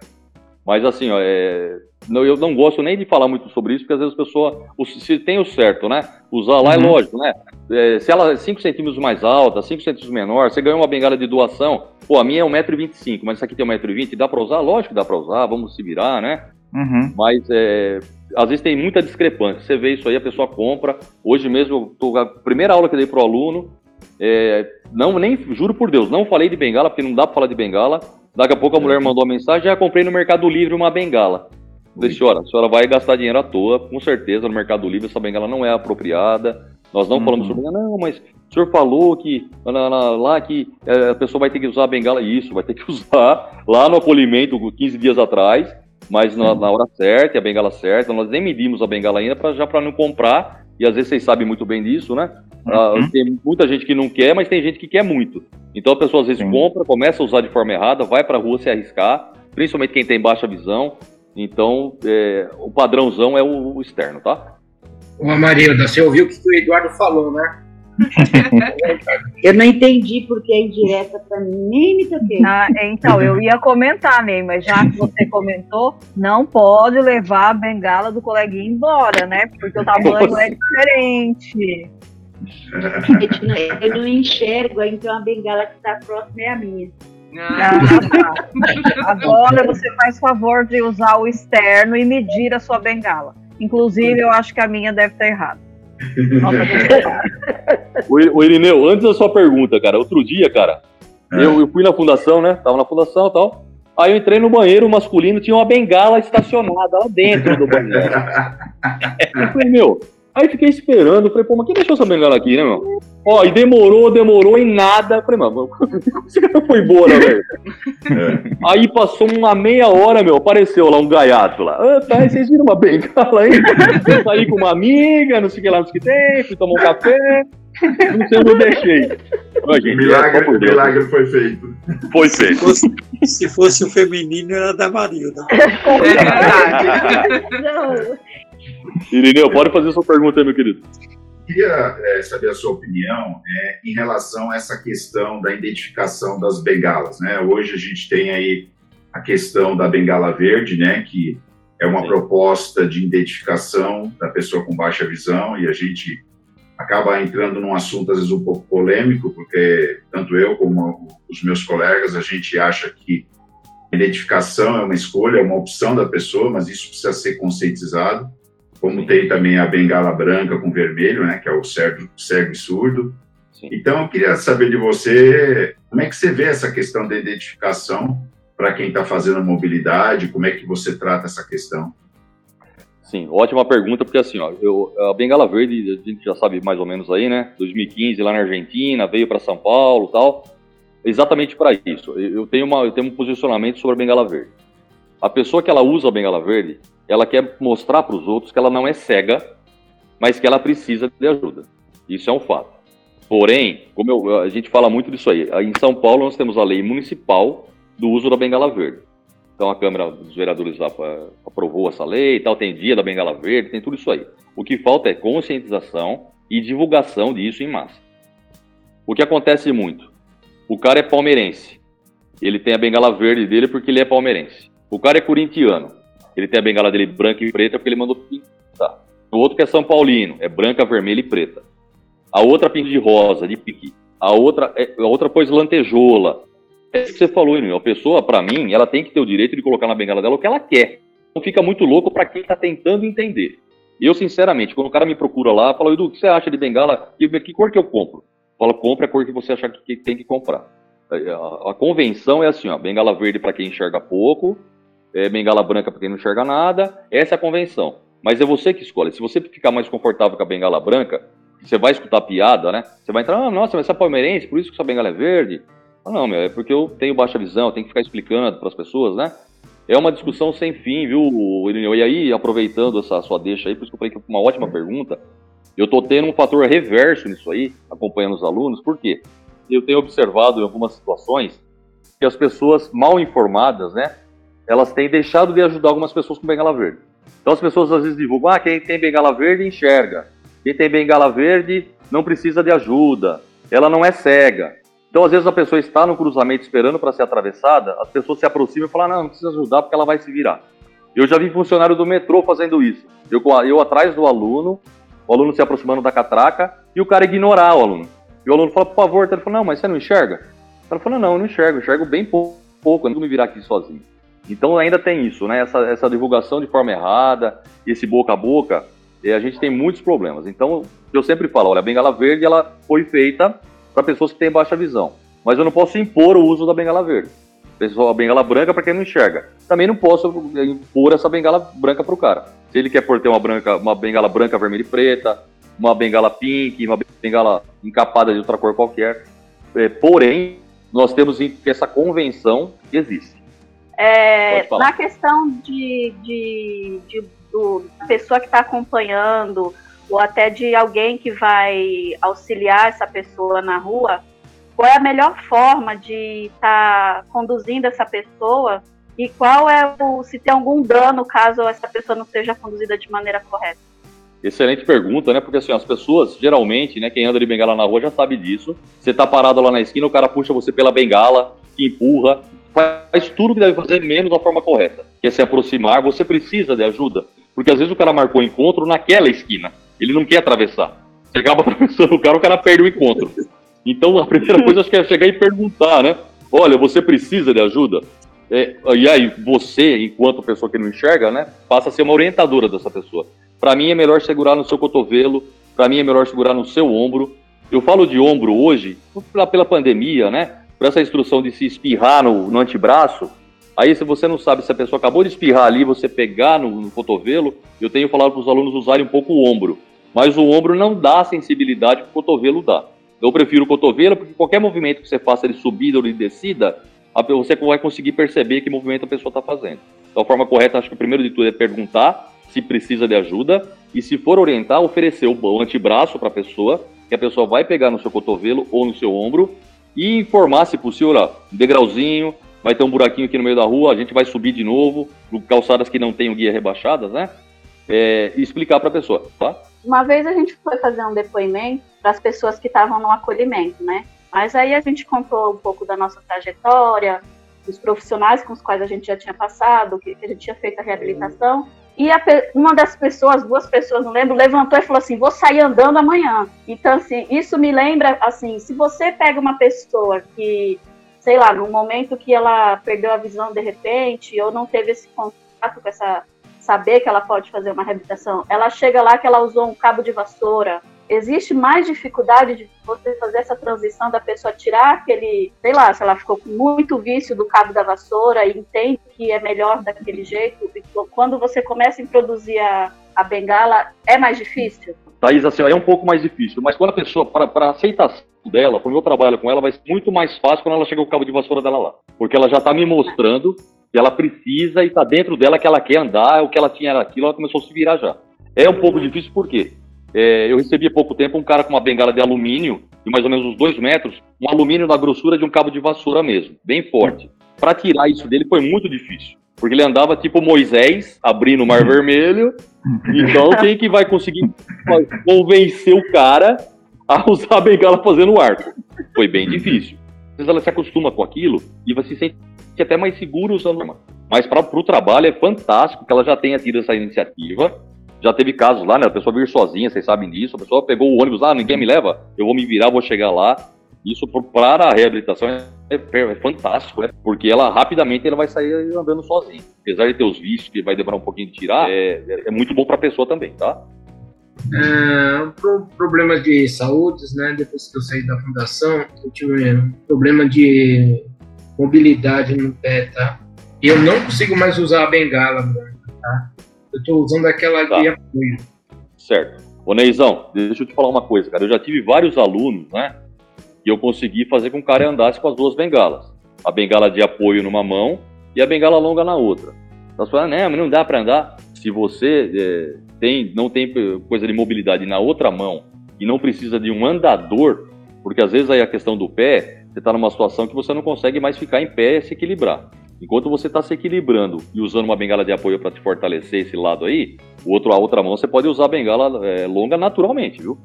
mas assim, ó, é, não, eu não gosto nem de falar muito sobre isso, porque às vezes a pessoa, se tem o certo, né? Usar lá é uhum. é lógico, né? É, se ela é 5 centímetros mais alta, 5 centímetros menor, você ganhou uma bengala de doação, pô, a minha é 1,25m, mas essa aqui tem 1,20m, dá pra usar? Lógico que dá pra usar, vamos se virar, né? Uhum. Mas é, às vezes tem muita discrepância. Você vê isso aí, a pessoa compra. Hoje mesmo, tô, a primeira aula que eu dei pro aluno, é, não, nem, juro por Deus, não falei de bengala, porque não dá pra falar de bengala. Daqui a pouco a mulher mandou uma mensagem, já comprei no Mercado Livre uma bengala. Falei, senhora, a senhora vai gastar dinheiro à toa, com certeza no Mercado Livre essa bengala não é apropriada. Nós não uhum. falamos sobre não, mas o senhor falou que lá que é, a pessoa vai ter que usar a bengala, isso, vai ter que [LAUGHS] usar lá no acolhimento 15 dias atrás, mas na, na hora certa, a bengala certa. Nós nem medimos a bengala ainda pra, já para não comprar, e às vezes vocês sabem muito bem disso, né? Ah, uhum. tem muita gente que não quer, mas tem gente que quer muito. Então a pessoa às vezes Sim. compra, começa a usar de forma errada, vai para a rua se arriscar, principalmente quem tem baixa visão. Então é, o padrãozão é o, o externo, tá? Ô Marilda, você ouviu o que o Eduardo falou, né? [LAUGHS] eu não entendi porque é indireta para mim, nem me toquei. Ah, então, eu ia comentar, Ney, mas já que você comentou, não pode levar a bengala do coleguinha embora, né? Porque o tamanho é diferente. [LAUGHS] Eu não enxergo, então a bengala que está próxima é a minha. Ah, tá. Agora você faz favor de usar o externo e medir a sua bengala. Inclusive, eu acho que a minha deve estar errada. O, Irineu, antes da sua pergunta, cara, outro dia, cara, é. eu, eu, fui na fundação, né? Tava na fundação e tal. Aí eu entrei no banheiro masculino, tinha uma bengala estacionada lá dentro do banheiro. [LAUGHS] eu falei, meu, Aí fiquei esperando, falei, pô, mas quem deixou essa bengala aqui, né, meu? Ó, e demorou, demorou e nada. Falei, mano, você cara foi embora, velho. É. Aí passou uma meia hora, meu, apareceu lá um gaiato lá. Ah, tá, vocês viram uma bengala aí? Eu saí com uma amiga, não sei o que lá, não sei o que tem, fui tomar um café. Não sei onde eu deixei. Ó, gente, milagre, é, milagre foi feito. Foi feito. Se fosse, se fosse o feminino, era da Marilda. É verdade. Não. Irineu, pode fazer sua pergunta aí, meu querido. Queria é, saber a sua opinião é, em relação a essa questão da identificação das bengalas. Né? Hoje a gente tem aí a questão da bengala verde, né, que é uma Sim. proposta de identificação da pessoa com baixa visão e a gente acaba entrando num assunto às vezes um pouco polêmico, porque tanto eu como os meus colegas a gente acha que identificação é uma escolha, é uma opção da pessoa, mas isso precisa ser conscientizado como tem também a bengala branca com vermelho, né, que é o cego, cego e surdo. Sim. Então, eu queria saber de você, como é que você vê essa questão da identificação para quem está fazendo mobilidade, como é que você trata essa questão? Sim, ótima pergunta, porque assim, ó, eu, a Bengala Verde, a gente já sabe mais ou menos aí, né? 2015 lá na Argentina, veio para São Paulo tal. Exatamente para isso. Eu tenho, uma, eu tenho um posicionamento sobre a Bengala Verde. A pessoa que ela usa a Bengala Verde, ela quer mostrar para os outros que ela não é cega, mas que ela precisa de ajuda. Isso é um fato. Porém, como eu, a gente fala muito disso aí, em São Paulo nós temos a lei municipal do uso da bengala verde. Então a Câmara dos Vereadores aprovou essa lei e tal, tem dia da bengala verde, tem tudo isso aí. O que falta é conscientização e divulgação disso em massa. O que acontece muito? O cara é palmeirense. Ele tem a bengala verde dele porque ele é palmeirense. O cara é corintiano. Ele tem a bengala dele branca e preta porque ele mandou pintar. O outro que é São Paulino, é branca, vermelha e preta. A outra pinta de rosa, de pique. A outra, é, a outra pôs lantejola. É isso que você falou, Inês. A pessoa, para mim, ela tem que ter o direito de colocar na bengala dela o que ela quer. Não fica muito louco para quem tá tentando entender. E eu, sinceramente, quando o cara me procura lá, fala, Edu, o que você acha de bengala? Que, que cor que eu compro? Fala, compra a cor que você achar que, tem que comprar. A, a, a, convenção é assim, ó, bengala verde para quem enxerga pouco, é, bengala branca para quem não enxerga nada. Essa é a convenção. Mas é você que escolhe. Se você ficar mais confortável com a bengala branca, você vai escutar piada, né? Você vai entrar, ah, nossa, mas você é palmeirense, por isso que sua bengala é verde. Ah, não, meu, é porque eu tenho baixa visão, eu tenho que ficar explicando para as pessoas, né? é uma discussão sem fim, viu, Irineu? E aí, aproveitando essa sua deixa aí, por isso que eu falei que foi uma ótima pergunta, eu estou tendo um fator reverso nisso aí, acompanhando os alunos, por quê? Eu tenho observado em algumas situações que as pessoas mal informadas, né, elas têm deixado de ajudar algumas pessoas com bengala verde. Então as pessoas às vezes divulgam, ah, quem tem bengala verde enxerga. Quem tem bengala verde não precisa de ajuda. Ela não é cega. Então, às vezes, a pessoa está no cruzamento esperando para ser atravessada, as pessoas se aproximam e falam: não, não precisa ajudar porque ela vai se virar. Eu já vi funcionário do metrô fazendo isso. Eu, eu atrás do aluno, o aluno se aproximando da catraca e o cara ignorar o aluno. E o aluno fala: por favor, ele fala: não, mas você não enxerga? Ela fala: não, eu não enxergo, eu enxergo bem pouco, pouco eu não vou me virar aqui sozinho. Então, ainda tem isso, né? Essa, essa divulgação de forma errada, esse boca a boca, e a gente tem muitos problemas. Então, eu sempre falo: olha, a bengala verde ela foi feita para pessoas que têm baixa visão. Mas eu não posso impor o uso da bengala verde. A bengala branca para quem não enxerga. Também não posso impor essa bengala branca para o cara. Se ele quer por ter uma, branca, uma bengala branca, vermelha e preta, uma bengala pink, uma bengala encapada de outra cor qualquer. É, porém, nós temos que essa convenção existe. É, na questão de, de, de do, da pessoa que está acompanhando, ou até de alguém que vai auxiliar essa pessoa na rua, qual é a melhor forma de estar tá conduzindo essa pessoa e qual é o se tem algum dano caso essa pessoa não seja conduzida de maneira correta? Excelente pergunta, né? Porque assim, as pessoas, geralmente, né, quem anda de bengala na rua já sabe disso. Você tá parado lá na esquina, o cara puxa você pela bengala, te empurra, faz tudo que deve fazer, menos da forma correta. Que é se aproximar, você precisa de ajuda. Porque às vezes o cara marcou o encontro naquela esquina. Ele não quer atravessar. Você acaba [LAUGHS] atravessando o cara, o cara perde o encontro. Então a primeira coisa acho que é chegar e perguntar, né? Olha, você precisa de ajuda? É, e aí, você, enquanto pessoa que não enxerga, né, passa a ser uma orientadora dessa pessoa. Para mim é melhor segurar no seu cotovelo, para mim é melhor segurar no seu ombro. Eu falo de ombro hoje, pela pandemia, né? Por essa instrução de se espirrar no, no antebraço. Aí, se você não sabe se a pessoa acabou de espirrar ali, você pegar no, no cotovelo, eu tenho falado para os alunos usarem um pouco o ombro mas o ombro não dá a sensibilidade que o cotovelo dá. Eu prefiro o cotovelo porque qualquer movimento que você faça de subida ou de descida, você vai conseguir perceber que movimento a pessoa está fazendo. Então, a forma correta, acho que o primeiro de tudo é perguntar se precisa de ajuda e, se for orientar, oferecer o antebraço para a pessoa, que a pessoa vai pegar no seu cotovelo ou no seu ombro e informar, se possível, ó, um degrauzinho, vai ter um buraquinho aqui no meio da rua, a gente vai subir de novo, calçadas que não tenham guia rebaixadas, né? É, e explicar para a pessoa, tá? Uma vez a gente foi fazer um depoimento para as pessoas que estavam no acolhimento, né? Mas aí a gente contou um pouco da nossa trajetória, dos profissionais com os quais a gente já tinha passado, que, que a gente tinha feito a reabilitação. E a, uma das pessoas, duas pessoas, não lembro, levantou e falou assim: vou sair andando amanhã. Então, assim, isso me lembra, assim, se você pega uma pessoa que, sei lá, no momento que ela perdeu a visão de repente, ou não teve esse contato com essa saber que ela pode fazer uma reabilitação, ela chega lá que ela usou um cabo de vassoura. Existe mais dificuldade de você fazer essa transição da pessoa tirar aquele, sei lá, se ela ficou com muito vício do cabo da vassoura e entende que é melhor daquele jeito. Quando você começa a introduzir a, a bengala, é mais difícil? Thaís, assim, é um pouco mais difícil, mas quando a pessoa, para a aceitação dela, para o meu trabalho com ela, vai ser muito mais fácil quando ela chega com o cabo de vassoura dela lá. Porque ela já está me mostrando que ela precisa e está dentro dela que ela quer andar, o que ela tinha era aquilo, ela começou a se virar já. É um pouco difícil porque é, eu recebi há pouco tempo um cara com uma bengala de alumínio, de mais ou menos uns dois metros, um alumínio na grossura de um cabo de vassoura mesmo, bem forte. Para tirar isso dele foi muito difícil, porque ele andava tipo Moisés, abrindo o Mar Vermelho, [LAUGHS] então quem que vai conseguir convencer o cara a usar a bengala fazendo arco? Foi bem difícil. Às vezes ela se acostuma com aquilo e vai se sentir até mais seguro usando arma. Mas para o trabalho é fantástico que ela já tenha tido essa iniciativa. Já teve casos lá, né? A pessoa vir sozinha, vocês sabem disso. A pessoa pegou o ônibus, ah, ninguém me leva, eu vou me virar, vou chegar lá. Isso para a reabilitação é, é, é, fantástico, né? Porque ela rapidamente ela vai sair andando sozinha. Apesar de ter os vícios que vai demorar um pouquinho de tirar, é, é, muito bom para a pessoa também, tá? É, um problema de saúde, né? Depois que eu saí da fundação, eu tive um problema de mobilidade no pé, tá? E eu não consigo mais usar a bengala tá? Eu tô usando aquela tá. de apoio. Certo. Ô Neizão, deixa eu te falar uma coisa, cara. Eu já tive vários alunos, né? E eu consegui fazer com que o cara andasse com as duas bengalas. A bengala de apoio numa mão e a bengala longa na outra. Então você fala, né, mas não dá para andar. Se você é, tem, não tem coisa de mobilidade na outra mão e não precisa de um andador, porque às vezes aí a questão do pé, você está numa situação que você não consegue mais ficar em pé e se equilibrar. Enquanto você está se equilibrando e usando uma bengala de apoio para te fortalecer esse lado aí, o outro, a outra mão você pode usar a bengala é, longa naturalmente, viu?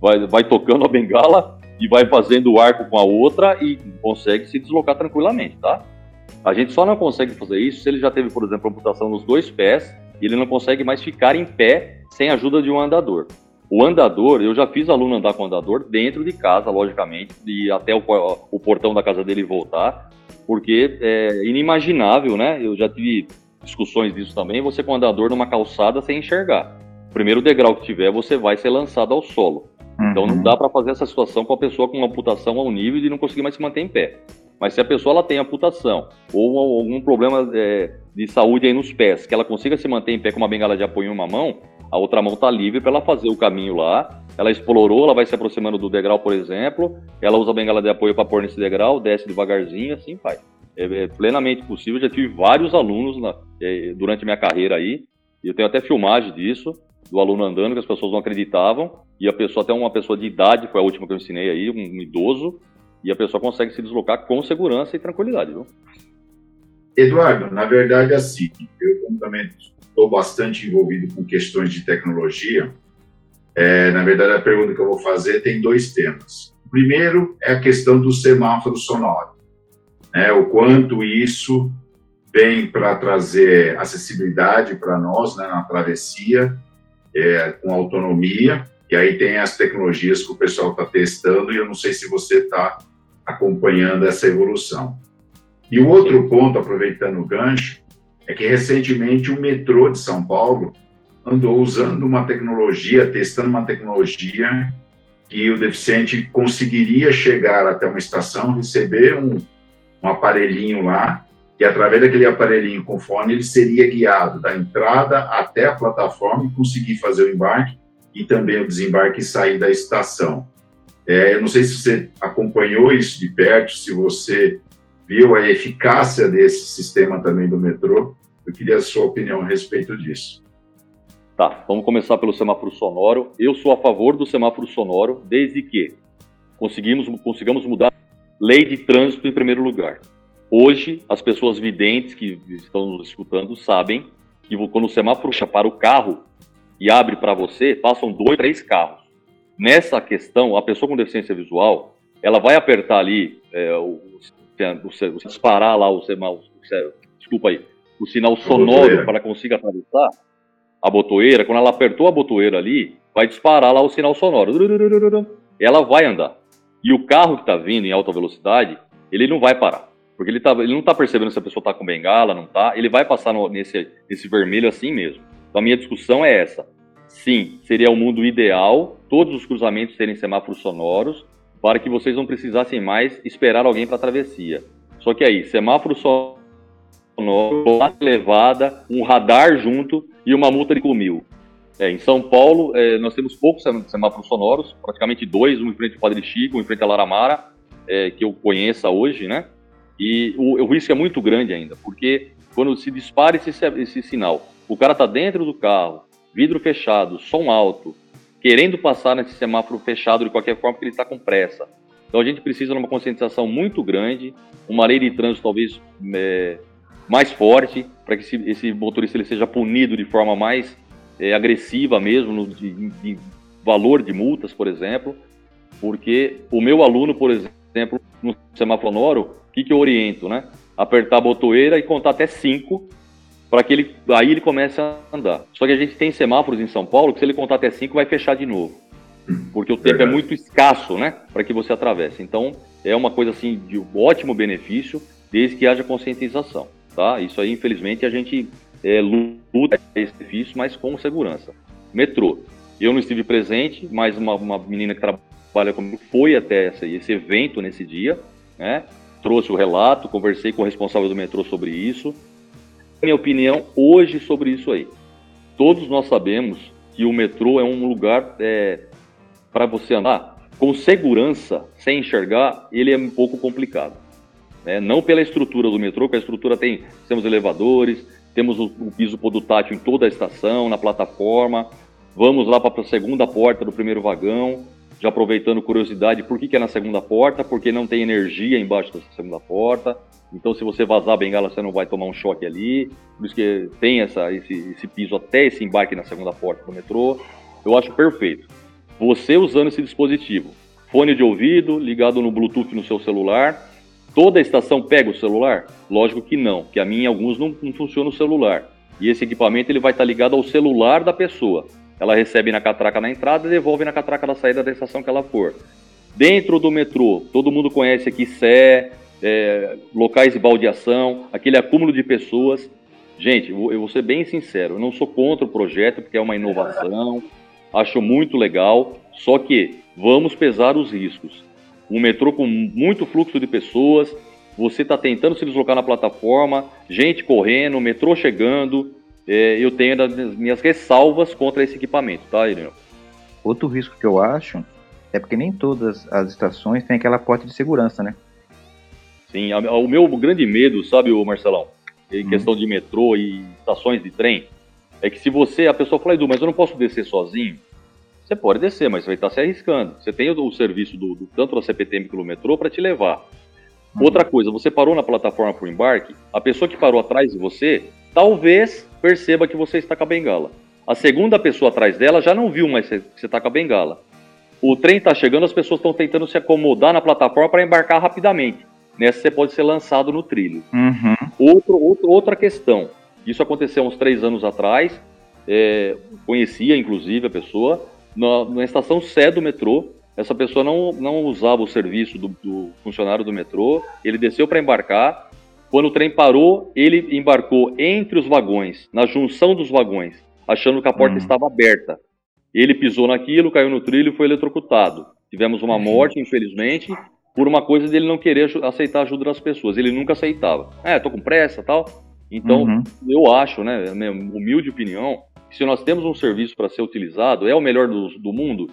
Vai, vai tocando a bengala e vai fazendo o arco com a outra e consegue se deslocar tranquilamente, tá? A gente só não consegue fazer isso se ele já teve, por exemplo, amputação nos dois pés e ele não consegue mais ficar em pé sem a ajuda de um andador. O andador, eu já fiz aluno andar com andador dentro de casa, logicamente, e até o, o portão da casa dele voltar, porque é inimaginável, né? Eu já tive discussões disso também, você com andador numa calçada sem enxergar. O primeiro degrau que tiver, você vai ser lançado ao solo. Uhum. Então não uhum. dá para fazer essa situação com a pessoa com uma amputação ao nível de não conseguir mais se manter em pé. Mas se a pessoa ela tem amputação ou algum problema é, de saúde aí nos pés, que ela consiga se manter em pé com uma bengala de apoio em uma mão, a outra mão está livre para ela fazer o caminho lá. Ela explorou, ela vai se aproximando do degrau, por exemplo. Ela usa a bengala de apoio para pôr nesse degrau, desce devagarzinho, assim vai. É, é plenamente possível. Já tive vários alunos na, é, durante minha carreira aí. E eu tenho até filmagem disso, do aluno andando, que as pessoas não acreditavam. E a pessoa, até uma pessoa de idade, foi a última que eu ensinei aí, um idoso. E a pessoa consegue se deslocar com segurança e tranquilidade, viu? Eduardo, na verdade, assim, eu também estou bastante envolvido com questões de tecnologia, é, na verdade, a pergunta que eu vou fazer tem dois temas. O primeiro é a questão do semáforo sonoro, né, o quanto isso vem para trazer acessibilidade para nós né, na travessia, é, com autonomia, e aí tem as tecnologias que o pessoal está testando, e eu não sei se você está acompanhando essa evolução. E o outro ponto, aproveitando o gancho, é que recentemente o metrô de São Paulo andou usando uma tecnologia, testando uma tecnologia que o deficiente conseguiria chegar até uma estação, receber um, um aparelhinho lá, e através daquele aparelhinho com fone ele seria guiado da entrada até a plataforma e conseguir fazer o embarque e também o desembarque e sair da estação. É, eu não sei se você acompanhou isso de perto, se você viu a eficácia desse sistema também do metrô. Eu queria a sua opinião a respeito disso. Tá, vamos começar pelo semáforo sonoro. Eu sou a favor do semáforo sonoro, desde que conseguimos, consigamos mudar lei de trânsito em primeiro lugar. Hoje, as pessoas videntes que estão nos escutando sabem que quando o semáforo para o carro e abre para você, passam dois, três carros. Nessa questão, a pessoa com deficiência visual, ela vai apertar ali é, o, o, disparar lá o sinal, desculpa aí, o sinal sonoro para consiga atravessar a botoeira, quando ela apertou a botoeira ali, vai disparar lá o sinal sonoro. Ela vai andar. E o carro que está vindo em alta velocidade, ele não vai parar. Porque ele, tá, ele não está percebendo se a pessoa está com bengala, não está. Ele vai passar no, nesse, nesse vermelho assim mesmo. Então a minha discussão é essa. Sim, seria o mundo ideal, todos os cruzamentos terem semáforos sonoros, para que vocês não precisassem mais esperar alguém para a travessia. Só que aí, semáforo sonoro, levada, um radar junto e uma multa de mil. É, em São Paulo, é, nós temos poucos semáforos sonoros, praticamente dois, um em frente ao Padre Chico, um em frente à Laramara, é, que eu conheça hoje, né? E o, o, risco é muito grande ainda, porque quando se dispara esse, esse sinal, o cara está dentro do carro, vidro fechado, som alto, querendo passar nesse semáforo fechado de qualquer forma, porque ele está com pressa. Então a gente precisa de uma conscientização muito grande, uma lei de trânsito talvez é, mais forte, para que esse, esse, motorista ele seja punido de forma mais é, agressiva mesmo, no, de, de, valor de multas, por exemplo, porque o meu aluno, por exemplo, no semáforo sonoro, o que, que eu oriento, né? Apertar a botoeira e contar até cinco para que ele aí ele comece a andar. Só que a gente tem semáforos em São Paulo que se ele contar até 5 vai fechar de novo. Porque o tempo é Verdade. é muito escasso, né, para que você atravesse. Então, é uma coisa assim de ótimo benefício desde que haja conscientização, tá? Isso aí, infelizmente, a gente é, luta esse benefício, mas com segurança. Metrô. Eu não estive presente, mas uma, uma menina que trabalha comigo foi até essa, esse evento nesse dia, né? Trouxe o relato, conversei com o responsável do metrô sobre isso minha opinião hoje sobre isso aí. Todos nós sabemos que o metrô é um lugar é, para você andar com segurança, sem enxergar, ele é um pouco complicado. Né? Não pela estrutura do metrô, porque a estrutura tem, temos elevadores, temos o, o piso podutátil em toda a estação, na plataforma. Vamos lá para a segunda porta do primeiro vagão, já aproveitando curiosidade, por que, que é na segunda porta? Porque não tem energia embaixo da segunda porta. Então, se você vazar a bengala, você não vai tomar um choque ali. Por isso que tem essa, esse, esse piso até esse embarque na segunda porta do metrô. Eu acho perfeito. Você usando esse dispositivo, fone de ouvido, ligado no Bluetooth no seu celular, toda a estação pega o celular? Lógico que não, que a minha alguns não, não funciona o celular. E esse equipamento ele vai estar ligado ao celular da pessoa. Ela recebe na catraca na entrada e devolve na catraca da saída da estação que ela for. Dentro do metrô, todo mundo conhece aqui Sé, é, locais de baldeação, aquele acúmulo de pessoas. Gente, eu vou ser bem sincero, eu não sou contra o projeto, porque é uma inovação, acho muito legal, só que vamos pesar os riscos. Um metrô com muito fluxo de pessoas, você está tentando se deslocar na plataforma, gente correndo, metrô chegando, é, eu tenho as minhas ressalvas contra esse equipamento, tá, Irineu? Outro risco que eu acho é porque nem todas as estações têm aquela porta de segurança, né? Sim, o meu grande medo, sabe, o Marcelão, em hum. questão de metrô e estações de trem, é que se você, a pessoa fala, Edu, mas eu não posso descer sozinho, você pode descer, mas você vai estar se arriscando. Você tem o, o serviço do, do, tanto da CPTM como do metrô para te levar. Hum. Outra coisa, você parou na plataforma para o embarque, a pessoa que parou atrás de você, talvez perceba que você está com a bengala. A segunda pessoa atrás dela já não viu mais que você está com a bengala. O trem está chegando, as pessoas estão tentando se acomodar na plataforma para embarcar rapidamente. Nessa você pode ser lançado no trilho. Uhum. Outro, outro, outra questão. Isso aconteceu uns três anos atrás. É, conhecia, inclusive, a pessoa. Na, na, estação Sé do metrô, essa pessoa não, não usava o serviço do, do funcionário do metrô. Ele desceu para embarcar. Quando o trem parou, ele embarcou entre os vagões, na junção dos vagões, achando que a porta uhum. estava aberta. Ele pisou naquilo, caiu no trilho e foi eletrocutado. Tivemos uma morte, infelizmente, por uma coisa dele não querer aceitar a ajuda das pessoas. Ele nunca aceitava. É, tô com pressa tal. Então, uhum. eu acho, né, minha humilde opinião, se nós temos um serviço para ser utilizado, é o melhor do, do mundo,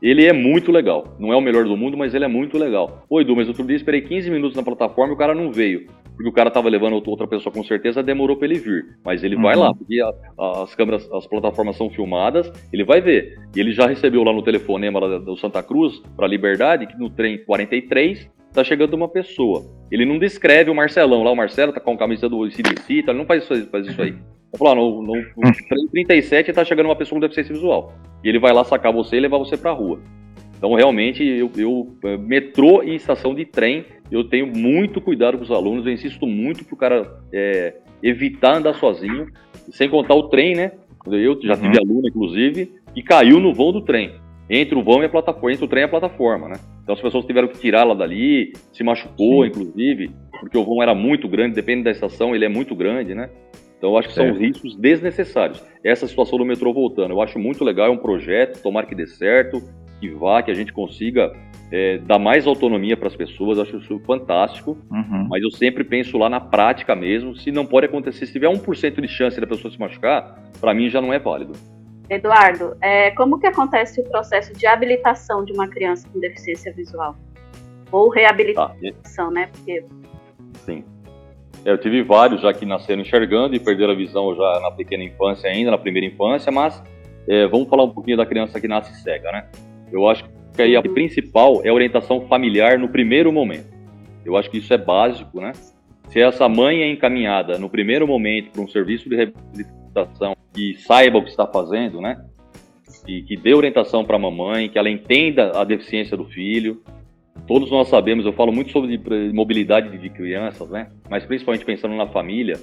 ele é muito legal. Não é o melhor do mundo, mas ele é muito legal. Oi, Edu, mas outro dia esperei 15 minutos na plataforma e o cara não veio. Porque o cara tava levando outra pessoa com certeza, demorou para ele vir. Mas ele uhum. vai lá, porque a, as câmeras, as plataformas são filmadas, ele vai ver. E ele já recebeu lá no telefonema do Santa Cruz, para Liberdade, que no trem 43 tá chegando uma pessoa. Ele não descreve o Marcelão lá, o Marcelo tá com a camisa do CDC, tá, ele não faz isso, faz isso aí. [LAUGHS] Falo, ah, no, no, no 37 tá chegando uma pessoa com deficiência visual. E ele vai lá sacar você e levar você pra rua. Então, realmente, eu, eu, eh, metrô e estação de trem, eu tenho muito cuidado com os alunos, eu insisto muito pro cara é, evitar andar sozinho, sem contar o trem, né? Eu já tive uhum. aluno, inclusive, que caiu no vão do trem. Entre o vão e a plataforma, entre o trem e a plataforma, né? Então as pessoas tiveram que tirá-la dali, se machucou, Sim. inclusive, porque o vão era muito grande, depende da estação, ele é muito grande, né? Então, eu acho que são riscos desnecessários. Essa situação do metrô voltando, eu acho muito legal, é um projeto, tomara que dê certo, que vá, que a gente consiga é, dar mais autonomia para as pessoas, eu acho isso fantástico, uhum. mas eu sempre penso lá na prática mesmo, se não pode acontecer, se tiver 1% de chance da pessoa se machucar, para mim já não é válido. Eduardo, é, como que acontece o processo de habilitação de uma criança com deficiência visual? Ou reabilitação, tá. né? Porque... Sim. É, eu tive vários já que nasceram enxergando e perderam a visão já na pequena infância ainda, na primeira infância, mas é, vamos falar um pouquinho da criança que nasce cega, né? Eu acho que aí a principal é a orientação familiar no primeiro momento. Eu acho que isso é básico, né? Se essa mãe é encaminhada no primeiro momento para um serviço de reabilitação que saiba o que está fazendo, né? E que dê orientação para a mamãe, que ela entenda a deficiência do filho, todos nós sabemos, eu falo muito sobre mobilidade de crianças, né? Mas principalmente pensando na família,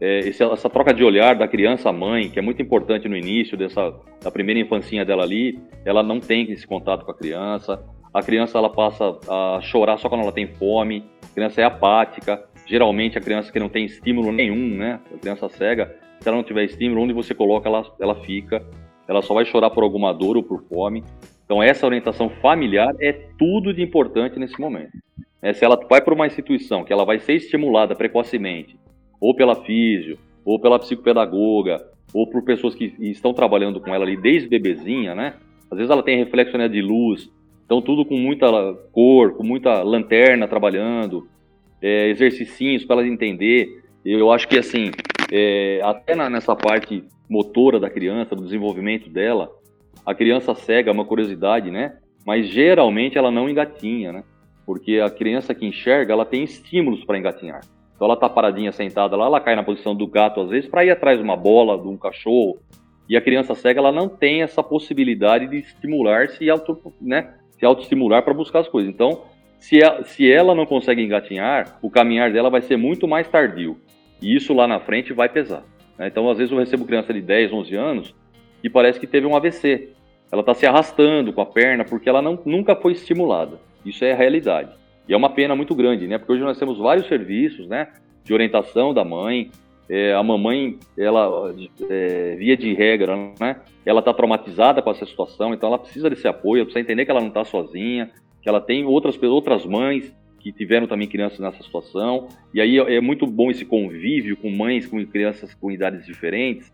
é, essa troca de olhar da criança à mãe, que é muito importante no início dessa da primeira infancinha dela ali, ela não tem esse contato com a criança. A criança ela passa a chorar só quando ela tem fome. A criança é apática. Geralmente a criança que não tem estímulo nenhum, né? A criança cega, se ela não tiver estímulo, onde você coloca ela, ela fica. Ela só vai chorar por alguma dor ou por fome. Então, essa orientação familiar é tudo de importante nesse momento. É, se ela vai para uma instituição que ela vai ser estimulada precocemente, ou pela físio, ou pela psicopedagoga, ou por pessoas que estão trabalhando com ela ali desde bebezinha, né? Às vezes ela tem reflexo né, de luz, então tudo com muita cor, com muita lanterna trabalhando. é, exercicinhos para ela entender. Eu acho que assim, é, até na, nessa parte motora da criança, do desenvolvimento dela, a criança cega é uma curiosidade, né? Mas geralmente ela não engatinha, né? Porque a criança que enxerga, ela tem estímulos para engatinhar. Então ela tá paradinha sentada lá, ela cai na posição do gato às vezes para ir atrás de uma bola, de um cachorro. E a criança cega, ela não tem essa possibilidade de estimular-se e auto, né, se autoestimular para buscar as coisas. Então, se, a, se ela não consegue engatinhar, o caminhar dela vai ser muito mais tardio. E isso lá na frente vai pesar. Né? Então, às vezes eu recebo criança de 10, 11 anos e parece que teve um AVC. Ela está se arrastando com a perna porque ela não, nunca foi estimulada. Isso é a realidade. E é uma pena muito grande, né? Porque hoje nós temos vários serviços, né? De orientação da mãe. É, a mamãe, ela, é, via de regra, né? Ela está traumatizada com essa situação, então ela precisa desse apoio, ela precisa entender que ela não está sozinha, que ela tem outras, outras mães que tiveram também crianças nessa situação. E aí é muito bom esse convívio com mães com crianças com idades diferentes,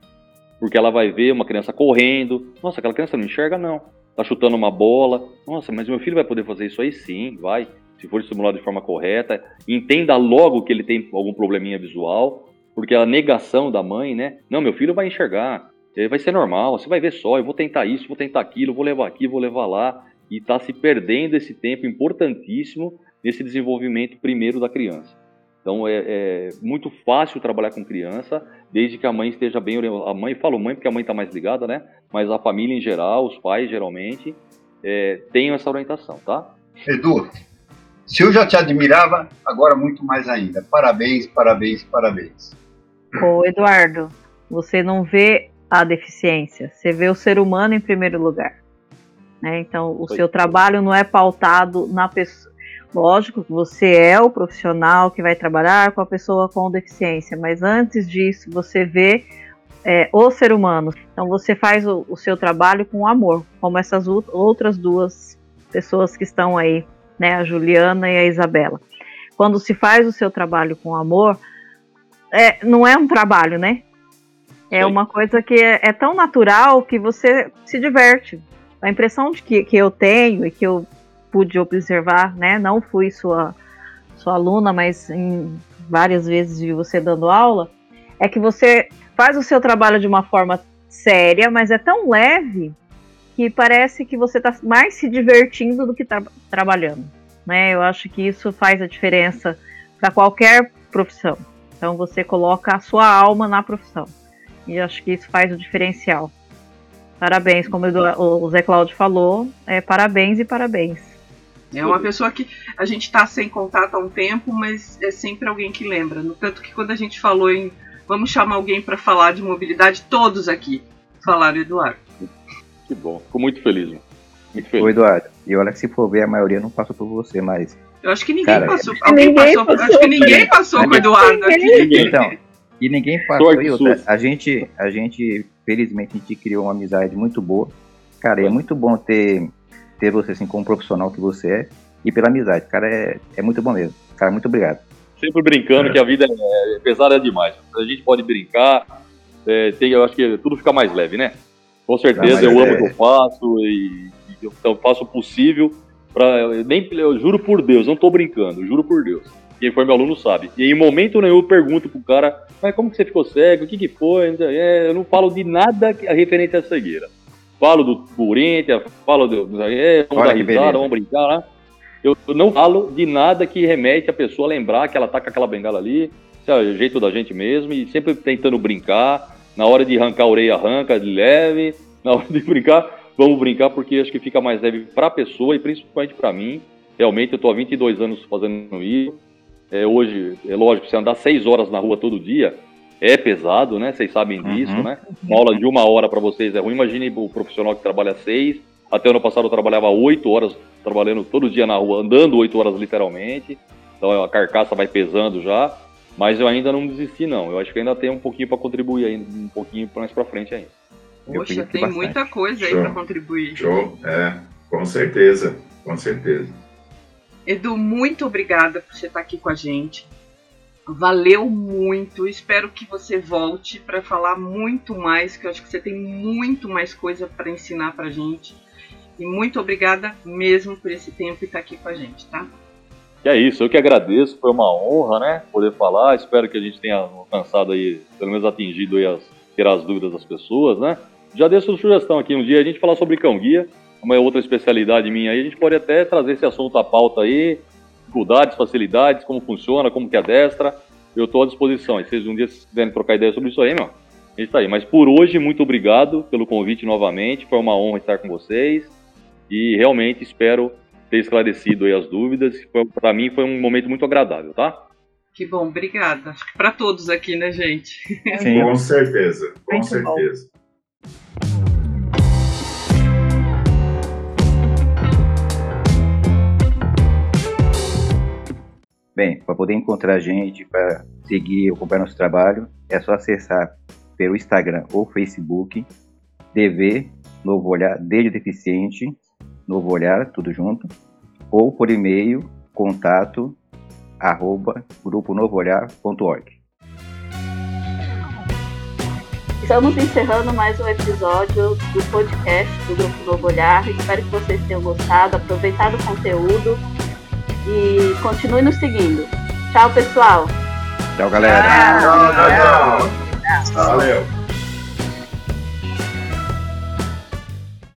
porque ela vai ver uma criança correndo. Nossa, aquela criança não enxerga, não. Tá chutando uma bola. Nossa, mas meu filho vai poder fazer isso aí? Sim, vai se for estimulado de forma correta, entenda logo que ele tem algum probleminha visual, porque a negação da mãe, né? Não, meu filho vai enxergar, vai ser normal, você vai ver só, eu vou tentar isso, vou tentar aquilo, vou levar aqui, vou levar lá, e está se perdendo esse tempo importantíssimo nesse desenvolvimento primeiro da criança. Então é, é, muito fácil trabalhar com criança, desde que a mãe esteja bem orientada. A mãe, falo mãe porque a mãe está mais ligada, né? Mas a família em geral, os pais geralmente, é, tenham essa orientação, tá? Edu, se eu já te admirava, agora muito mais ainda. Parabéns, parabéns, parabéns. Ô, Eduardo, você não vê a deficiência, você vê o ser humano em primeiro lugar. Né? Então, o Foi. seu trabalho não é pautado na pessoa. Lógico que você é o profissional que vai trabalhar com a pessoa com deficiência, mas antes disso, você vê é, o ser humano. Então, você faz o, o seu trabalho com amor, como essas outras duas pessoas que estão aí né, a Juliana e a Isabela. Quando se faz o seu trabalho com amor, é, não é um trabalho, né? É Sim. uma coisa que é, é, tão natural que você se diverte. A impressão de que, que eu tenho e que eu pude observar, né? Não fui sua, sua aluna, mas em várias vezes vi você dando aula, é que você faz o seu trabalho de uma forma séria, mas é tão leve que parece que você está mais se divertindo do que tra trabalhando. Né? Eu acho que isso faz a diferença para qualquer profissão. Então você coloca a sua alma na profissão. E acho que isso faz o diferencial. Parabéns, como o Zé Cláudio falou, é parabéns e parabéns. É uma pessoa que a gente está sem contato há um tempo, mas é sempre alguém que lembra. No tanto que quando a gente falou em vamos chamar alguém para falar de mobilidade, todos aqui falaram Eduardo. Que bom, fico muito feliz. Muito feliz. Ô, Eduardo, e olha que se for ver, a maioria não passou por você, mas. Eu acho que ninguém cara, passou. Alguém ninguém passou, passou, acho que ninguém passou com o Eduardo aqui. Então, e ninguém passou. E outra, a gente, a gente, felizmente, a gente criou uma amizade muito boa. Cara, e é muito bom ter, ter você assim como profissional que você é e pela amizade. Cara, é, é muito bom mesmo. Cara, muito obrigado. Sempre brincando é. que a vida é, pesada demais. A gente pode brincar, é, tem, eu acho que tudo fica mais leve, né? Com certeza, eu amo o que eu faço e, e eu, eu faço o possível para nem eu juro por Deus, não tô brincando, juro por Deus. Quem foi meu aluno sabe. E em momento nenhum eu pergunto pro cara, mas como que você ficou cego? O que que foi? É, eu não falo de nada a referente à cegueira. Falo do Corinthians, falo do. É, vamos dar risada, vamos brincar lá. Né? Eu não falo de nada que remete a pessoa a lembrar que ela tá com aquela bengala ali. Esse é o jeito da gente mesmo, e sempre tentando brincar na hora de arrancar a orelha, arranca de leve. [LAUGHS] Na hora de brincar, vamos brincar porque acho que fica mais leve para a pessoa e principalmente para mim. Realmente, eu estou há 22 anos fazendo isso. É, hoje, é lógico, você andar 6 horas na rua todo dia é pesado, né? Vocês sabem uhum. disso, né? Uma aula de uma hora para vocês é ruim. Imagine o profissional que trabalha 6. Até ano passado eu trabalhava 8 horas, trabalhando todo dia na rua, andando 8 horas literalmente. Então a carcaça vai pesando já. Mas eu ainda não desisti, não. Eu acho que ainda tem um pouquinho para contribuir ainda, um pouquinho mais para frente ainda. Poxa, tem bastante. muita coisa aí para contribuir. Show, é, com certeza, com certeza. Edu, muito obrigada por você estar aqui com a gente. Valeu muito. Espero que você volte para falar muito mais, que eu acho que você tem muito mais coisa para ensinar para gente. E muito obrigada mesmo por esse tempo e estar aqui com a gente, tá? Que é isso, eu que agradeço, foi uma honra, né, poder falar. Espero que a gente tenha alcançado aí, pelo menos atingido aí as, ter as dúvidas das pessoas, né. Já deixo sugestão aqui, um dia a gente falar sobre cão guia, uma outra especialidade minha aí, a gente pode até trazer esse assunto à pauta aí, dificuldades, facilidades, como funciona, como que é destra. Eu estou à disposição. E se vocês um dia quiserem trocar ideia sobre isso aí, meu, a gente tá aí. Mas por hoje, muito obrigado pelo convite novamente. Foi uma honra estar com vocês. E realmente espero ter esclarecido aí as dúvidas. Para mim foi um momento muito agradável, tá? Que bom, obrigada. Acho que para todos aqui, né, gente? Sim, com certeza, com muito certeza. Bom. Bem, para poder encontrar a gente, para seguir ou acompanhar nosso trabalho, é só acessar pelo Instagram ou Facebook, DV Novo Olhar, D de Deficiente, Novo Olhar, tudo junto, ou por e-mail, contato, arroba, gruponovoolhar.org. Estamos encerrando mais um episódio do podcast do Grupo Novo Olhar. Espero que vocês tenham gostado, aproveitado o conteúdo e continue nos seguindo. Tchau, pessoal. Tchau, galera. tchau. tchau. tchau. Valeu.